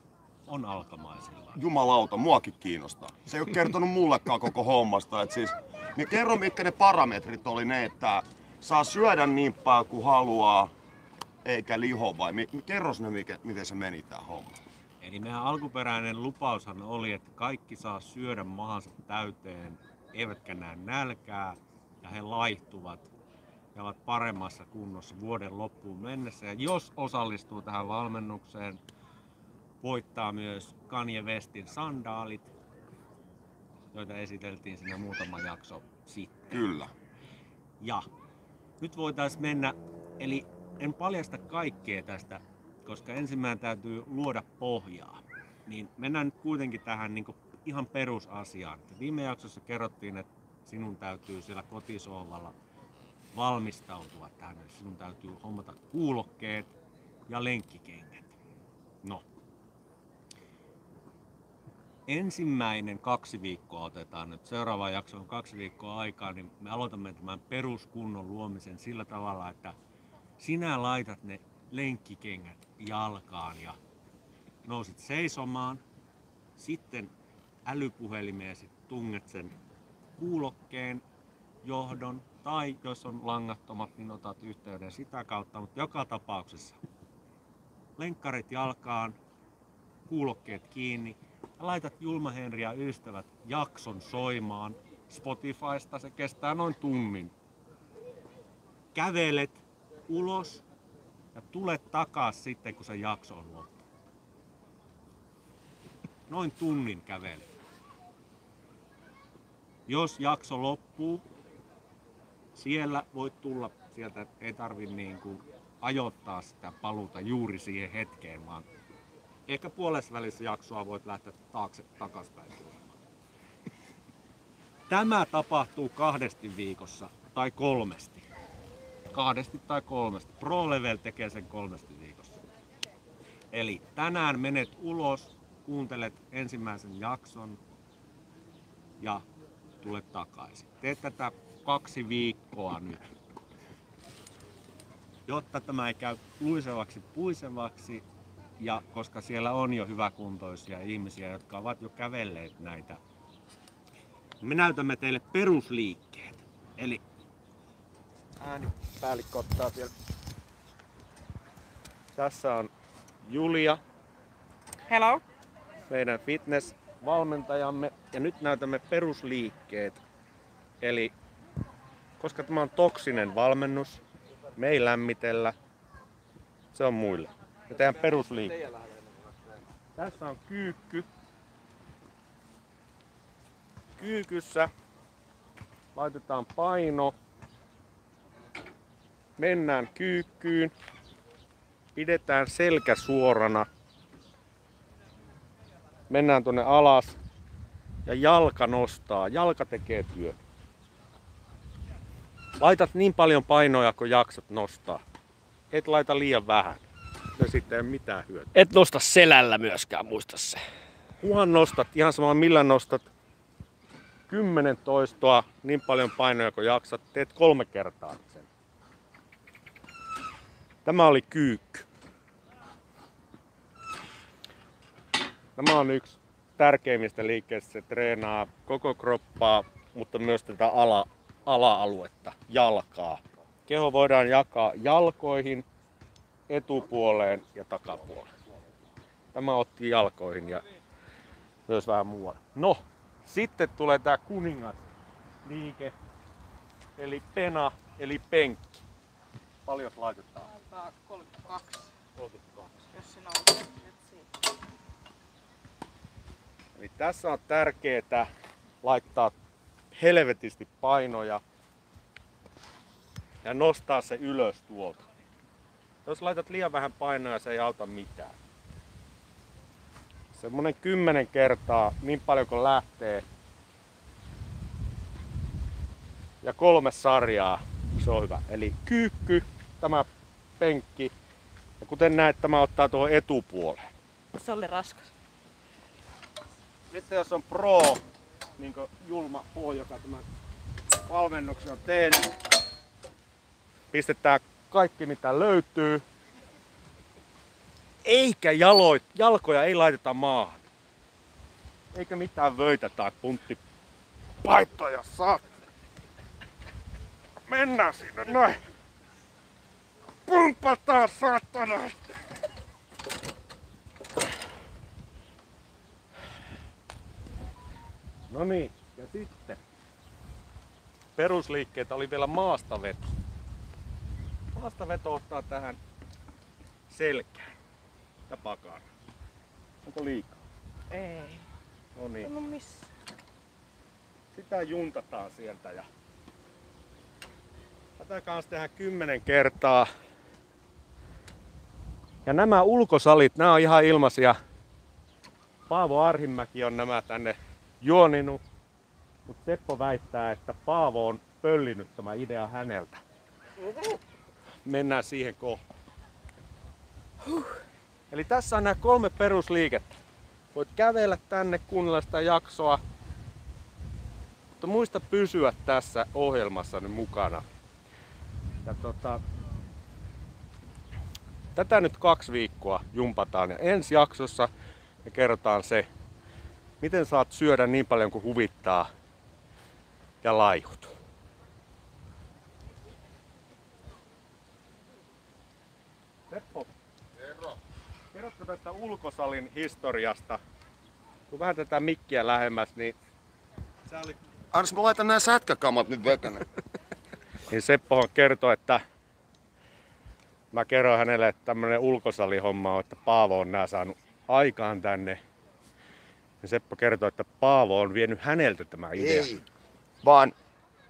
on alkamaisilla. Jumalauta, muakin kiinnostaa. Se ei ole kertonut mullekaan koko hommasta. Et siis, niin kerro, mitkä ne parametrit oli ne, että saa syödä niin paljon kuin haluaa, eikä liho vai? Kerros ne, mikä, miten se meni tää homma. Eli meidän alkuperäinen lupaushan oli, että kaikki saa syödä mahansa täyteen, eivätkä näe nälkää ja he laihtuvat ja ovat paremmassa kunnossa vuoden loppuun mennessä. Ja jos osallistuu tähän valmennukseen, voittaa myös Kanye Westin sandaalit, joita esiteltiin siinä muutama jakso sitten. Kyllä. Ja nyt voitaisiin mennä, eli en paljasta kaikkea tästä, koska ensimmäinen täytyy luoda pohjaa. Niin mennään nyt kuitenkin tähän niin ihan perusasiaan. Viime jaksossa kerrottiin, että sinun täytyy siellä kotisohvalla valmistautua tähän. Sinun täytyy hommata kuulokkeet ja lenkkikengät. No. Ensimmäinen kaksi viikkoa otetaan nyt. Seuraava jakso on kaksi viikkoa aikaa, niin me aloitamme tämän peruskunnon luomisen sillä tavalla, että sinä laitat ne lenkkikengät jalkaan ja nousit seisomaan. Sitten älypuhelimeesi tunget sen kuulokkeen johdon tai jos on langattomat, niin otat yhteyden sitä kautta, mutta joka tapauksessa lenkkarit jalkaan, kuulokkeet kiinni ja laitat Julma Henri ja ystävät jakson soimaan Spotifysta. Se kestää noin tunnin. Kävelet ulos ja tulet takas sitten, kun se jakso on loppu. Noin tunnin kävelet. Jos jakso loppuu, siellä voit tulla sieltä, ei tarvi niin kuin ajoittaa sitä paluuta juuri siihen hetkeen, vaan ehkä puolessa jaksoa voit lähteä taakse takaspäin tulemaan. Tämä tapahtuu kahdesti viikossa tai kolmesti. Kahdesti tai kolmesti. Pro Level tekee sen kolmesti viikossa. Eli tänään menet ulos, kuuntelet ensimmäisen jakson ja tulet takaisin. Teet tätä kaksi viikkoa nyt. Jotta tämä ei käy luisevaksi puisevaksi ja koska siellä on jo hyväkuntoisia ihmisiä, jotka ovat jo kävelleet näitä, me näytämme teille perusliikkeet. Eli äänipäällikkö ottaa vielä. Tässä on Julia, Hello. meidän fitness-valmentajamme. Ja nyt näytämme perusliikkeet. Eli koska tämä on toksinen valmennus, me ei lämmitellä, se on muille. Me tehdään perusliikkeet. Tässä on kyykky. Kyykyssä laitetaan paino. Mennään kyykkyyn. Pidetään selkä suorana. Mennään tuonne alas. Ja jalka nostaa. Jalka tekee työ. Laitat niin paljon painoja, kun jaksat nostaa. Et laita liian vähän. Ja sitten ei ole mitään hyötyä. Et nosta selällä myöskään, muista se. Kunhan nostat, ihan sama millä nostat, 10 toistoa, niin paljon painoja kuin jaksat, teet kolme kertaa. Tämä oli kyykky. Tämä on yksi tärkeimmistä liikkeistä. Se treenaa koko kroppaa, mutta myös tätä ala, ala-aluetta, jalkaa. Keho voidaan jakaa jalkoihin, etupuoleen ja takapuoleen. Tämä otti jalkoihin ja myös vähän muualla. No, sitten tulee tää kuningasliike, eli pena, eli penkki. Paljon laitetaan? 32, 32. jos sinä olet siinä. Eli tässä on tärkeää laittaa helvetisti painoja ja nostaa se ylös tuolta. Jos laitat liian vähän painoja, se ei auta mitään. Semmonen kymmenen kertaa, niin paljon kuin lähtee. Ja kolme sarjaa, se on hyvä. Eli kyykky, tämä penkki. Ja kuten näet, tämä ottaa tuohon etupuoleen. Se oli raskas. Sitten jos on pro, niin kuin Julma H, joka tämän valmennuksen on tehnyt, pistetään kaikki mitä löytyy. Eikä jaloit, jalkoja ei laiteta maahan. Eikä mitään vöitä tai puntti paittoja saa. Mennään sinne näin. Pumpataan saatana. No niin, ja sitten perusliikkeitä oli vielä maastaveto. Maastaveto ottaa tähän selkään ja pakana. Onko liikaa? Ei. No niin, No missä? sitä juntataan sieltä ja tätä kanssa tehdään kymmenen kertaa. Ja nämä ulkosalit, nämä on ihan ilmaisia. Paavo Arhimäki on nämä tänne juoninut. Mutta Seppo väittää, että Paavo on pöllinyt tämä idea häneltä. Mennään siihen kohtaan. Eli tässä on nämä kolme perusliikettä. Voit kävellä tänne, kuunnella sitä jaksoa. Mutta muista pysyä tässä ohjelmassa mukana. Ja tota, tätä nyt kaksi viikkoa jumpataan ja ensi jaksossa me kerrotaan se, miten saat syödä niin paljon kuin huvittaa ja laihut. Seppo, kerrotko tästä ulkosalin historiasta? Kun vähän tätä mikkiä lähemmäs, niin sä olit Ans mä laitan nämä sätkäkamat nyt vetänä. niin Seppohan kertoi, että mä kerroin hänelle, että tämmönen ulkosalihomma on, että Paavo on nää saanut aikaan tänne. Ja Seppo kertoi, että Paavo on vienyt häneltä tämä idea. Ei. Vaan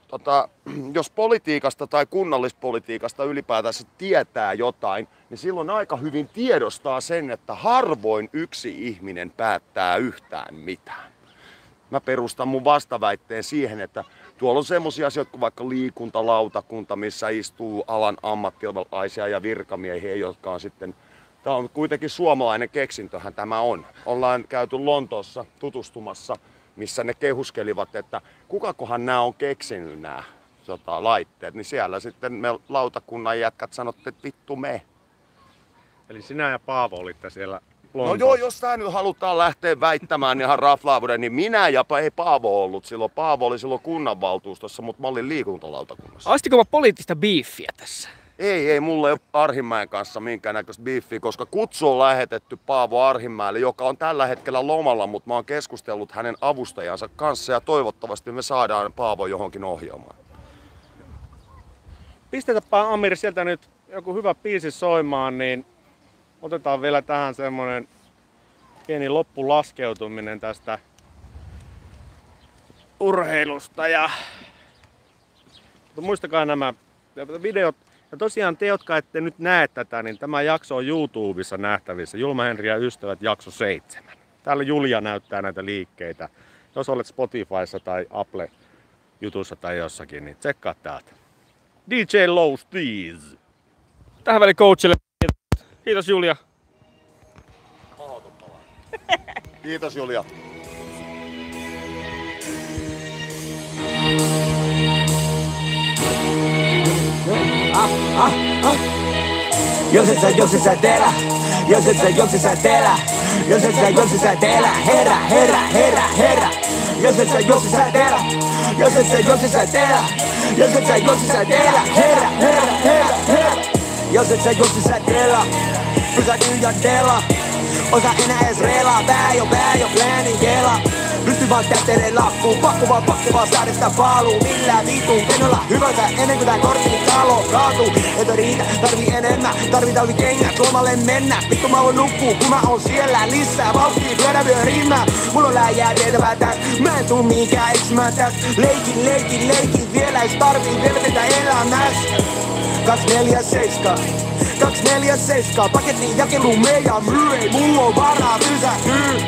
tota, jos politiikasta tai kunnallispolitiikasta ylipäätänsä tietää jotain, niin silloin aika hyvin tiedostaa sen, että harvoin yksi ihminen päättää yhtään mitään. Mä perustan mun vastaväitteen siihen, että tuolla on semmoisia asioita kuin vaikka liikuntalautakunta, missä istuu alan ammattilaisia ja virkamiehiä, jotka on sitten Tämä on kuitenkin suomalainen keksintöhän tämä on. Ollaan käyty Lontoossa tutustumassa, missä ne kehuskelivat, että kukakohan nämä on keksinyt nämä tota, laitteet. Niin siellä sitten me lautakunnan jätkät sanottiin, että vittu me. Eli sinä ja Paavo olitte siellä No Lontoossa. joo, jos tää nyt halutaan lähteä väittämään ihan raflaavuuden, niin minä ja ei Paavo ollut silloin. Paavo oli silloin kunnanvaltuustossa, mutta mä olin liikuntalautakunnassa. Aistiko mä poliittista biiffiä tässä? Ei, ei, mulla ei ole Arhimäen kanssa minkäännäköistä biffiä, koska kutsu on lähetetty Paavo Arhimäelle, joka on tällä hetkellä lomalla, mutta mä oon keskustellut hänen avustajansa kanssa ja toivottavasti me saadaan Paavo johonkin ohjelmaan. Pistetäpä Amir sieltä nyt joku hyvä biisi soimaan, niin otetaan vielä tähän semmonen pieni loppulaskeutuminen tästä urheilusta ja mutta muistakaa nämä videot. Ja tosiaan te, jotka ette nyt näe tätä, niin tämä jakso on YouTubessa nähtävissä. Julma Henri ja ystävät jakso 7. Täällä Julia näyttää näitä liikkeitä. Jos olet Spotifyssa tai Apple jutussa tai jossakin, niin tsekkaa täältä. DJ Low Steez. Tähän väliin coachille. Kiitos Julia. Kiitos Julia. Jos et sä, jos et sä teellä, jos et sä, jos et sä teellä, jos et sä, jos et sä teellä, herra, herra, herra, herra. Jos et sä, jos et sä teellä, jos et sä, jos et sä teellä, jos et sä, jos et sä et sä, teellä, pysähdy ja teellä. Osa enää edes reilaa, pää jo pää jo pläänin kela Pysty vaan tähteiden lakkuun, pakko vaan pakko vaan saada sitä paaluu Millään vituun, kenellä hyvänsä ennen kuin tää kortti talo kaatuu. Etä riitä, tarvii enemmän, tarvii talvi kengät, lomalle mennä. Vittu mä voin nukkuu, kun mä oon siellä. Lisää Vauhtia pyörä vyö rimmää, mulla on läjää tehtävää täs Mä en tuu mihinkään eksymään täs Leikin, leikin, leikin, vielä ees tarvii velvetä elämäs 247 247 paketin jakelu meidän myy. Ei mulla on varaa pysähtyy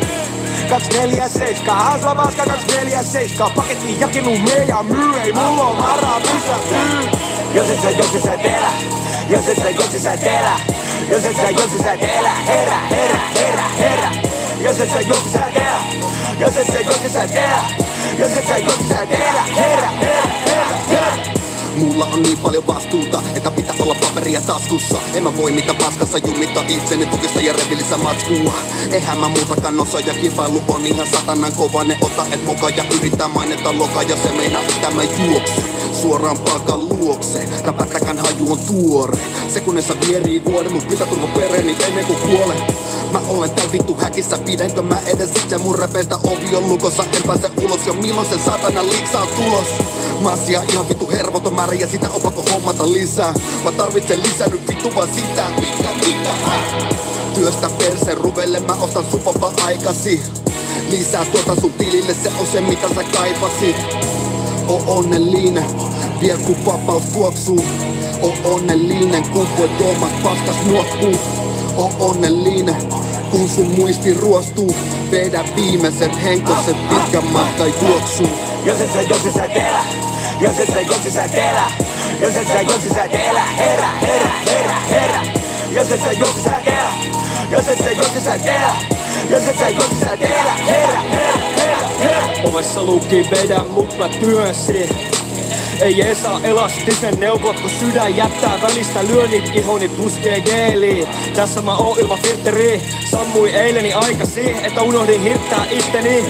247 Hasla paska 247 paketin jakelu meidän myy. Ei mulla on varaa pysähtyy Jos et sä, jos et sä telä Jos et sä, jos et sä telä Jos et sä, jos et sä telä Herä, herä, herä, herä. Jos et sä, jos et sä telä Jos et sä, jos et sä telä Jos et sä, jos et sä telä Herä, herä, herä, herä Mulla on niin paljon vastuuta, että pitää olla paperia taskussa. En mä voi mitä paskassa jumittaa itseni tukissa ja revillissä matskua. Eihän mä muutakaan osaa ja kilpailu on ihan satanan kova. Ne ota et mukaan ja yrittää mainita loka ja se meinaa että mä juokse Suoraan palkan luokse, räpätäkän haju on tuore. Sekunnessa vierii vuoden, mut pitää turva pereeni ennen kuin kuolen Mä olen täällä vittu häkissä, pidänkö mä edes itse mun repeistä? Ovi on lukossa En pääse ulos jo milloin se satana liiksa on tulos? Mä asia ihan vittu hervoton määrä ja sitä on pakko hommata lisää. Mä tarvitsen lisää nyt vittu vaan sitä Mitä, mitä, Työstä perse ruvelle mä ostan supapa aikasi. Lisää tuota sun tilille, se on se mitä sä kaipasit. O onnellinen, vielä kun vapaus tuoksuu O onnellinen, kun voit omat paskas nuokkuu O onnellinen, kun sun muisti ruostuu. Vedä viimeiset henkoset pitkän matkan juoksuun Jos et sä, jos et sä telä Jos et sä, et sä telä Jos et sä, et sä telä Herä, herä, herä, herä Jos et sä, et sä telä Jos et sä, et sä telä Jos et sä, et sä telä Herä, herä, herä, herä Ovessa luki vedä, mut mä työnsin ei Esa elastisen neuvot, kun sydän jättää välistä lyönnit ihoni puskee geeliin. Tässä mä oon ilman filtteriä, sammui eileni aikasi, että unohdin hirttää itteni.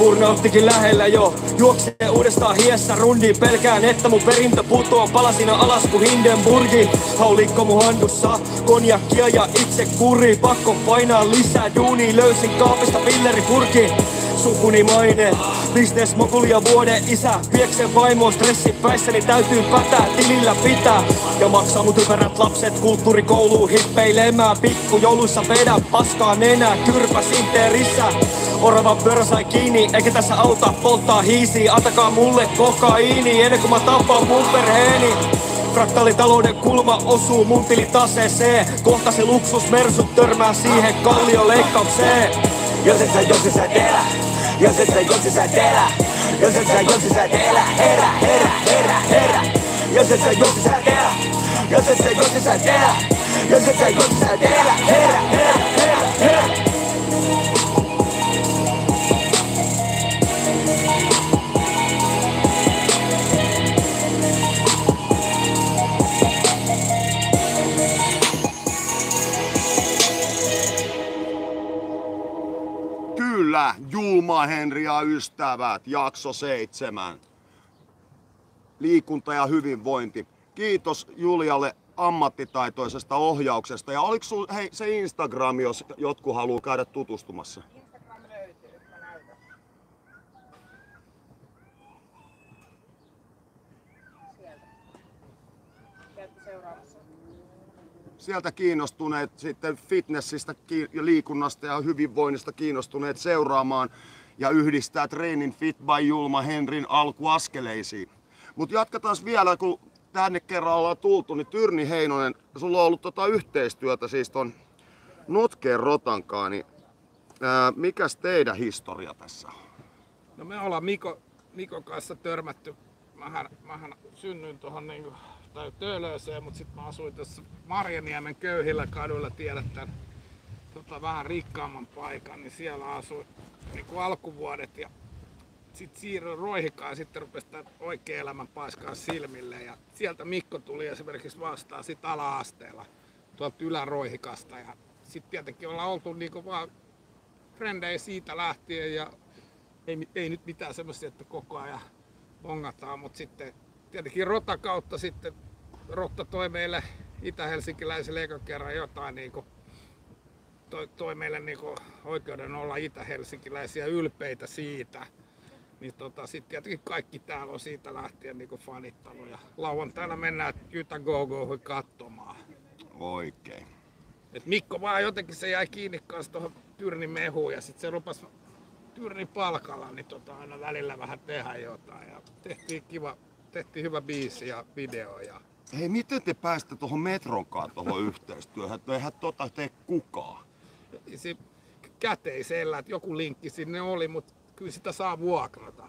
Burnouttikin lähellä jo, juoksee uudestaan hiessä rundiin, pelkään että mun perintö putoaa palasina alas kuin Hindenburgi. Haulikko mun handussa, konjakkia ja itse kuri, pakko painaa lisää duuni, löysin kaapista pilleripurki sukuni maine Business mokulia vuoden isä Vieksen vaimo stressi päissäni täytyy pätää tilillä pitää. Ja maksaa mut ympärät lapset kulttuurikouluun hippeilemään Pikku jouluissa vedä paskaa nenää kyrpä sinteerissä. Orava pörsai kiinni, eikä tässä auta polttaa hiisiä Antakaa mulle kokaiini ennen kuin mä tapaan mun perheeni. Fraktaalitalouden kulma osuu mun tilitaseeseen Kohta se luksusmersu törmää siihen kallioleikkaukseen Jos et sä, jos et sä telä Jos et sä, jos et sä telä Jos et sä, jos et sä telä Herä, herä, herä, Henri ja ystävät, jakso seitsemän. Liikunta ja hyvinvointi. Kiitos Julialle ammattitaitoisesta ohjauksesta. Ja oliko sul, hei, se Instagram, jos jotkut haluaa käydä tutustumassa? Sieltä kiinnostuneet sitten fitnessistä ja liikunnasta ja hyvinvoinnista kiinnostuneet seuraamaan ja yhdistää treenin Fit by Julma Henrin alkuaskeleisiin. Mutta jatketaan vielä, kun tänne kerran ollaan tultu, niin Tyrni Heinonen, sulla on ollut tota yhteistyötä siis ton Notkeen Rotankaan, niin ää, mikäs teidän historia tässä on? No me ollaan Miko, Mikon kanssa törmätty. Mähän, mähän synnyin tuohon niinku, tai Töölööseen, mutta sitten mä asuin tuossa Marjaniemen köyhillä kaduilla, tiedät tän, tota, vähän rikkaamman paikan, niin siellä asuin niinku alkuvuodet ja sitten siirryin Roihikaan ja sitten rupesi oikea elämän paiskaa silmille ja sieltä Mikko tuli esimerkiksi vastaan sit ala-asteella tuolta Ylä-Roihikasta ja sitten tietenkin ollaan oltu niinku vaan frendejä siitä lähtien ja ei, ei nyt mitään semmoisia, että koko ajan ongataan, mutta sitten tietenkin Rota kautta sitten Rotta toi meille itä-helsinkiläisille ekan kerran jotain niin kuin toi, toi meille niinku oikeuden olla itä-helsinkiläisiä ylpeitä siitä. Niin tota, sitten tietenkin kaikki täällä on siitä lähtien niinku fanittanut. Ja lauantaina mennään Jytä Go Go katsomaan. Oikein. Et Mikko vaan jotenkin se jäi kiinni kanssa tuohon Tyrnin mehuun ja sitten se rupesi Tyrnin palkalla, niin tota, aina välillä vähän tehdä jotain. Ja tehtiin kiva, tehtiin hyvä biisi ja video. Ja... Hei, miten te päästä tuohon metronkaan tuohon yhteistyöhön? Eihän tota tee kukaan. Se käteisellä, että joku linkki sinne oli, mutta kyllä sitä saa vuokrata.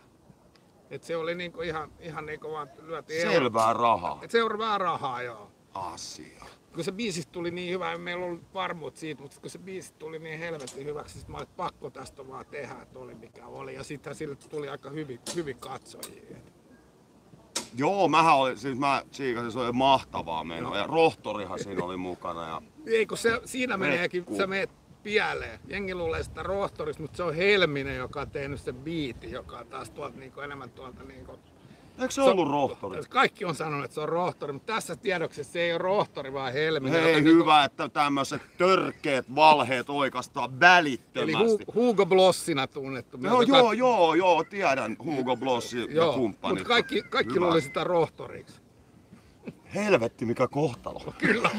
Et se oli niinku ihan, ihan niinku vaan lyötiin Selvää rahaa. Et seuraavaa rahaa, joo. Asia. Kun se biisi tuli niin hyvä, ei meillä ollut varmuut siitä, mutta kun se biisi tuli niin helvetin hyväksi, että mä olin, pakko tästä vaan tehdä, että oli mikä oli. Ja sitten sille tuli aika hyvin, hyvin katsojia. Joo, mähän olin, siis mä siikasin, se oli mahtavaa menoa. Ja Rohtorihan siinä oli mukana. Ja... Ei kun se, siinä meneekin, sä meet pieleen. Jengi luulee sitä rohtorista, mutta se on Helminen, joka on tehnyt sen biitin, joka on taas tuolta niinku enemmän tuolta niinku... Eikö se ollut rohtori? Kaikki on sanonut, että se on rohtori, mutta tässä tiedoksessa se ei ole rohtori, vaan Helminen. Hei, hyvä, että tämmöiset törkeät valheet oikeastaan Eli välittömästi. Hu- Hugo Blossina tunnettu. Joo, myös, joo, joo, joo, tiedän Hugo Blossi ja Joo, kumppanit. mutta kaikki, kaikki Hyvä. luuli sitä rohtoriksi. Helvetti, mikä kohtalo. Kyllä.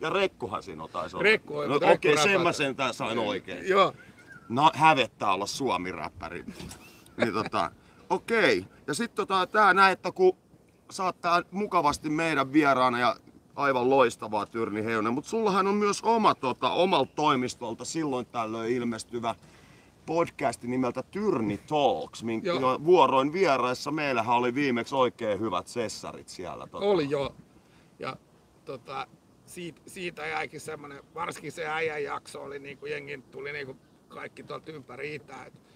ja Rekkuhan siinä taisi olla. Rekku on, no, mutta Okei, Rekku sen mä sentään sain oikein. Joo. No, hävettää olla suomi-räppäri. niin tota, okei. Ja sitten tota, tää näin, että kun saattaa mukavasti meidän vieraana ja aivan loistavaa Tyrni Heinonen, mutta sullahan on myös oma tota, omalta toimistolta silloin tällöin ilmestyvä podcasti nimeltä Tyrni Talks, minkä Joo. jo vuoroin vieraissa meillähän oli viimeksi oikein hyvät sessarit siellä. Tota. Oli jo. Ja tota, siitä, siitä jäikin semmoinen, varsinkin se äijän jakso oli niin kuin jengin tuli niin kuin kaikki tuolta ympäri itää. Et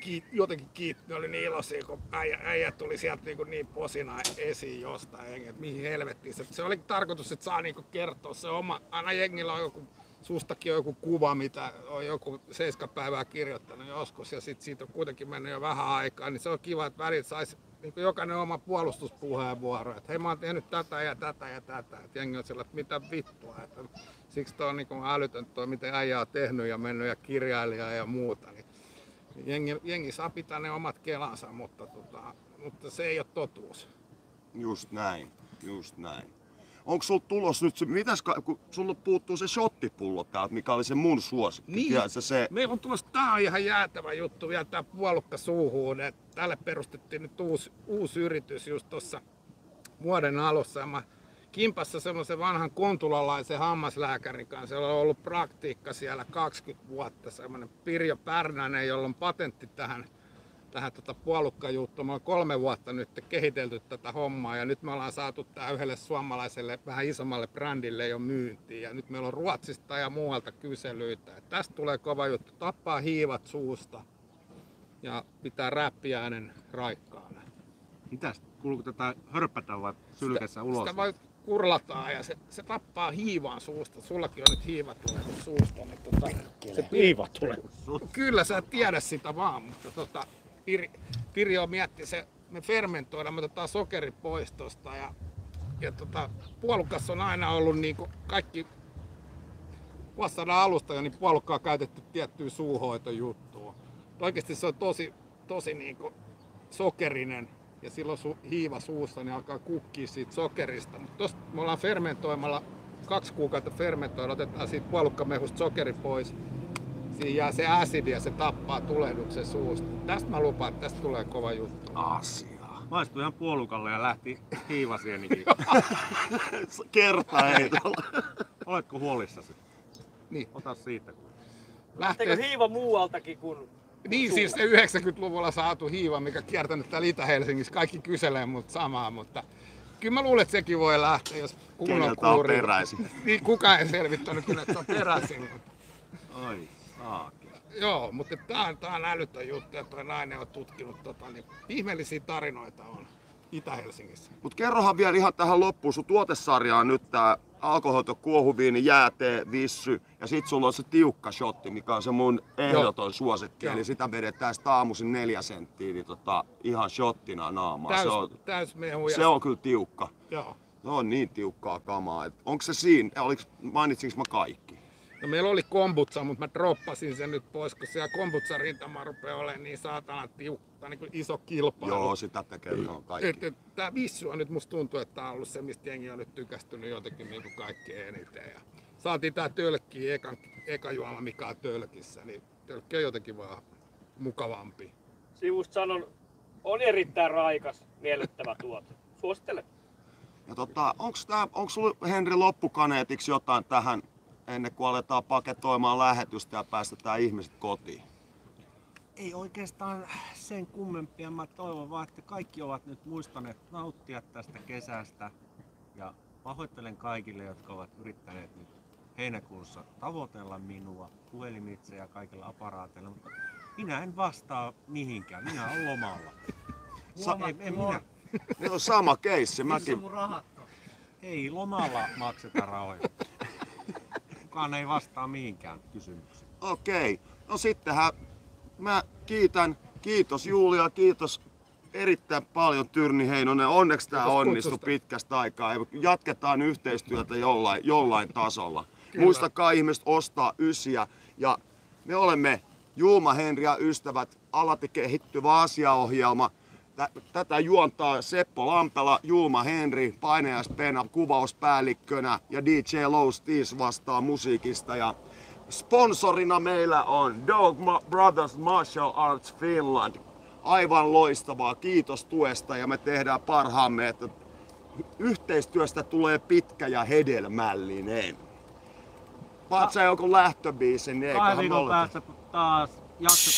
kiit, jotenkin kiit, ne oli niin iloisia, kun äijä, äijä tuli sieltä niin, kuin niin posina esiin jostain, että mihin helvettiin. Se, se oli tarkoitus, että saa niin kuin kertoa se oma, aina jengillä on joku sustakin on joku kuva, mitä on joku seiska päivää kirjoittanut joskus ja sit siitä on kuitenkin mennyt jo vähän aikaa, niin se on kiva, että välillä saisi niin jokainen oma puolustuspuheenvuoro, että hei mä oon tehnyt tätä ja tätä ja tätä, että jengi on sillä, että mitä vittua, että siksi toi on niin älytön toi, miten äijä on tehnyt ja mennyt ja kirjailija ja muuta, niin jengi, jengi saa pitää ne omat kelansa, mutta, tota, mutta se ei ole totuus. Just näin, just näin. Onko sulla tulos nyt se, mitäs, kun sulla puuttuu se shottipullo täältä, mikä oli se mun suosikki. Niin. Tiedätkö, se, Meillä on tulossa, tää on ihan jäätävä juttu vielä tää puolukka suuhuun. Et tälle perustettiin nyt uusi, uusi yritys just tuossa vuoden alussa. Ja mä kimpassa semmoisen vanhan kontulalaisen hammaslääkärin kanssa, jolla on ollut praktiikka siellä 20 vuotta. Semmoinen Pirjo Pärnänen, jolla on patentti tähän, tähän tota puolukkajuttuun. Me on kolme vuotta nyt kehitelty tätä hommaa ja nyt me ollaan saatu tää yhdelle suomalaiselle vähän isommalle brändille jo myyntiin. Ja nyt meillä on Ruotsista ja muualta kyselyitä. Et tästä tulee kova juttu. Tappaa hiivat suusta ja pitää räppiäänen raikkaana. Mitäs, kuuluuko tätä hörppätä vai sylkässä ulos? Sitä vai kurlataan ja se, se tappaa hiivaan suusta. Sullakin on nyt hiiva tullut suusta. Niin tota, se Hiiva tulee Kyllä sä et tiedä sitä vaan, mutta tota, Pirjo mietti se, me fermentoidaan, me otetaan sokeri pois tosta ja, ja tota, puolukassa on aina ollut niinku kaikki vuosisadan alusta jo, niin puolukkaa käytetty tiettyä suuhoitojuttua. Oikeasti se on tosi, tosi niinku sokerinen ja silloin su, hiiva suussa, niin alkaa kukkia siitä sokerista. Mutta tosta me ollaan fermentoimalla kaksi kuukautta fermentoida, otetaan siitä puolukkamehusta sokeri pois. Siinä jää se asidi ja se tappaa tulehduksen suusta. Tästä mä lupaan, että tästä tulee kova juttu. Asia. Maistui ihan puolukalle ja lähti hiivasienikin. Kerta ei Oletko huolissasi? Niin. Ota siitä. Lähteekö hiiva muualtakin kuin Niin siis se 90-luvulla saatu hiiva, mikä kiertänyt täällä Itä-Helsingissä, kaikki kyselee mut samaa, mutta kyllä mä luulen, että sekin voi lähteä, jos kunnon kuuri. peräisin. Niin kukaan ei selvittänyt kyllä, että on peräisin. Ai, saakeli. Joo, mutta tää on, tää on älytön juttu, että toi nainen on tutkinut tota, niin ihmeellisiä tarinoita on Itä-Helsingissä. Mut kerrohan vielä ihan tähän loppuun, sun tuotesarja on nyt tää alkoholito, kuohuviini, jäätee, vissy ja sit sulla on se tiukka shotti, mikä on se mun ehdoton suosikki. Joo. Eli sitä vedetään sitä aamuisin neljä senttiä, niin tota, ihan shottina naamaa. Täys, se, on, täys se on kyllä tiukka. Joo. Se on niin tiukkaa kamaa. Onko se siinä, oliks, mainitsinko mä kaikki? Ja meillä oli kombutsa, mutta mä droppasin sen nyt pois, kun siellä kombutsa rintama rupeaa olemaan niin saatana tiukka, niin kuin iso kilpailu. Joo, sitä tekee ihan kaikki. Et, et, tää vissu on nyt musta tuntuu, että tää on ollut se, mistä jengi on nyt tykästynyt jotenkin niin kuin kaikkein eniten. Ja saatiin tää tölkki, ekan, eka juoma, mikä on tölkissä, niin tölkki on jotenkin vaan mukavampi. Sivusta sanon, on erittäin raikas, miellyttävä tuote. Suosittelen. Ja tota, onks, tää, onks sulla Henri loppukaneetiksi jotain tähän ennen kuin aletaan paketoimaan lähetystä ja päästetään ihmiset kotiin? Ei oikeastaan sen kummempia. Mä toivon vaan, että kaikki ovat nyt muistaneet nauttia tästä kesästä. Ja pahoittelen kaikille, jotka ovat yrittäneet nyt heinäkuussa tavoitella minua puhelimitse ja kaikilla aparaateilla, mutta minä en vastaa mihinkään. Minä olen lomalla. Sa- ei, en minä. Meillä on sama keissi, mäkin. Ei lomalla makseta rahoja. Kukaan ei vastaa mihinkään kysymykseen. Okei, no sittenhän mä kiitän, kiitos Julia, kiitos erittäin paljon Tyrni Heinonen. Onneksi tämä onnistui pitkästä aikaa. ja Jatketaan yhteistyötä jollain, jollain tasolla. Muistakaa ihmiset ostaa ysiä ja me olemme Juuma Henri ja ystävät alati kehittyvä asiaohjelma. Tä- Tätä juontaa Seppo Lampela, Julma Henri, painajaispena kuvauspäällikkönä ja DJ Low Steez vastaa musiikista. Ja sponsorina meillä on Dog Ma- Brothers Martial Arts Finland. Aivan loistavaa, kiitos tuesta ja me tehdään parhaamme, että yhteistyöstä tulee pitkä ja hedelmällinen. Vaat sä joku lähtöbiisin, niin Kahden eiköhän me viikon päästä taas jakso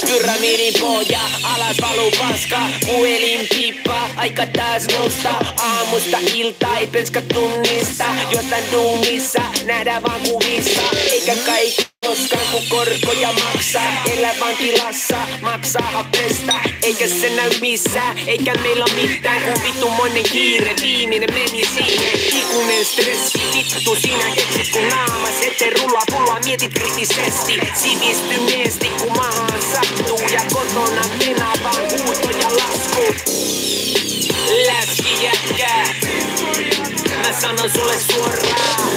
Sinun pohja, alas valuu paska Puhelin aika taas nousta Aamusta ilta ei penska tunnista. Jostain duunissa, nähdään vaan kuvissa. Eikä kaikki koskaan kun korkoja maksaa. Elä vankilassa, maksaa hapesta Eikä se näy missään, eikä meillä oo mitään. Kun vittu monen kiire, viimeinen meni siihen. Ikuinen stressi, vittu sinä keksit kun naamas Ette rulla pulla, mietit kriittisesti Sivistyneesti kun maahan sattuu. Ja kotona mennä vaan lasku Läski jätkää Mä sanon sulle suoraan.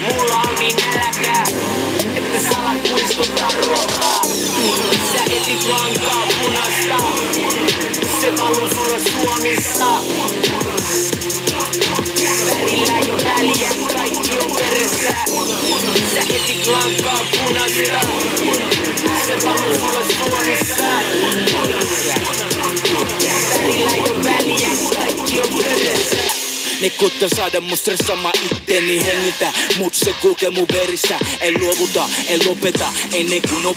Mulla on niin nälkä Että sala kuistuttaa ruokaa. Sä etit lankaa punasta Se valuu sulle Suomessa Välillä oo väliä, kaikki on perässä Sä etit lankaa punasta Se valuu sulle Suomessa Välillä oo väliä, kaikki on perässä Ne koittaa saada mun stressaamaan itteeni hengitä. Mut se kulkee mun verissä. En luovuta, en lopeta. Ennen kuin on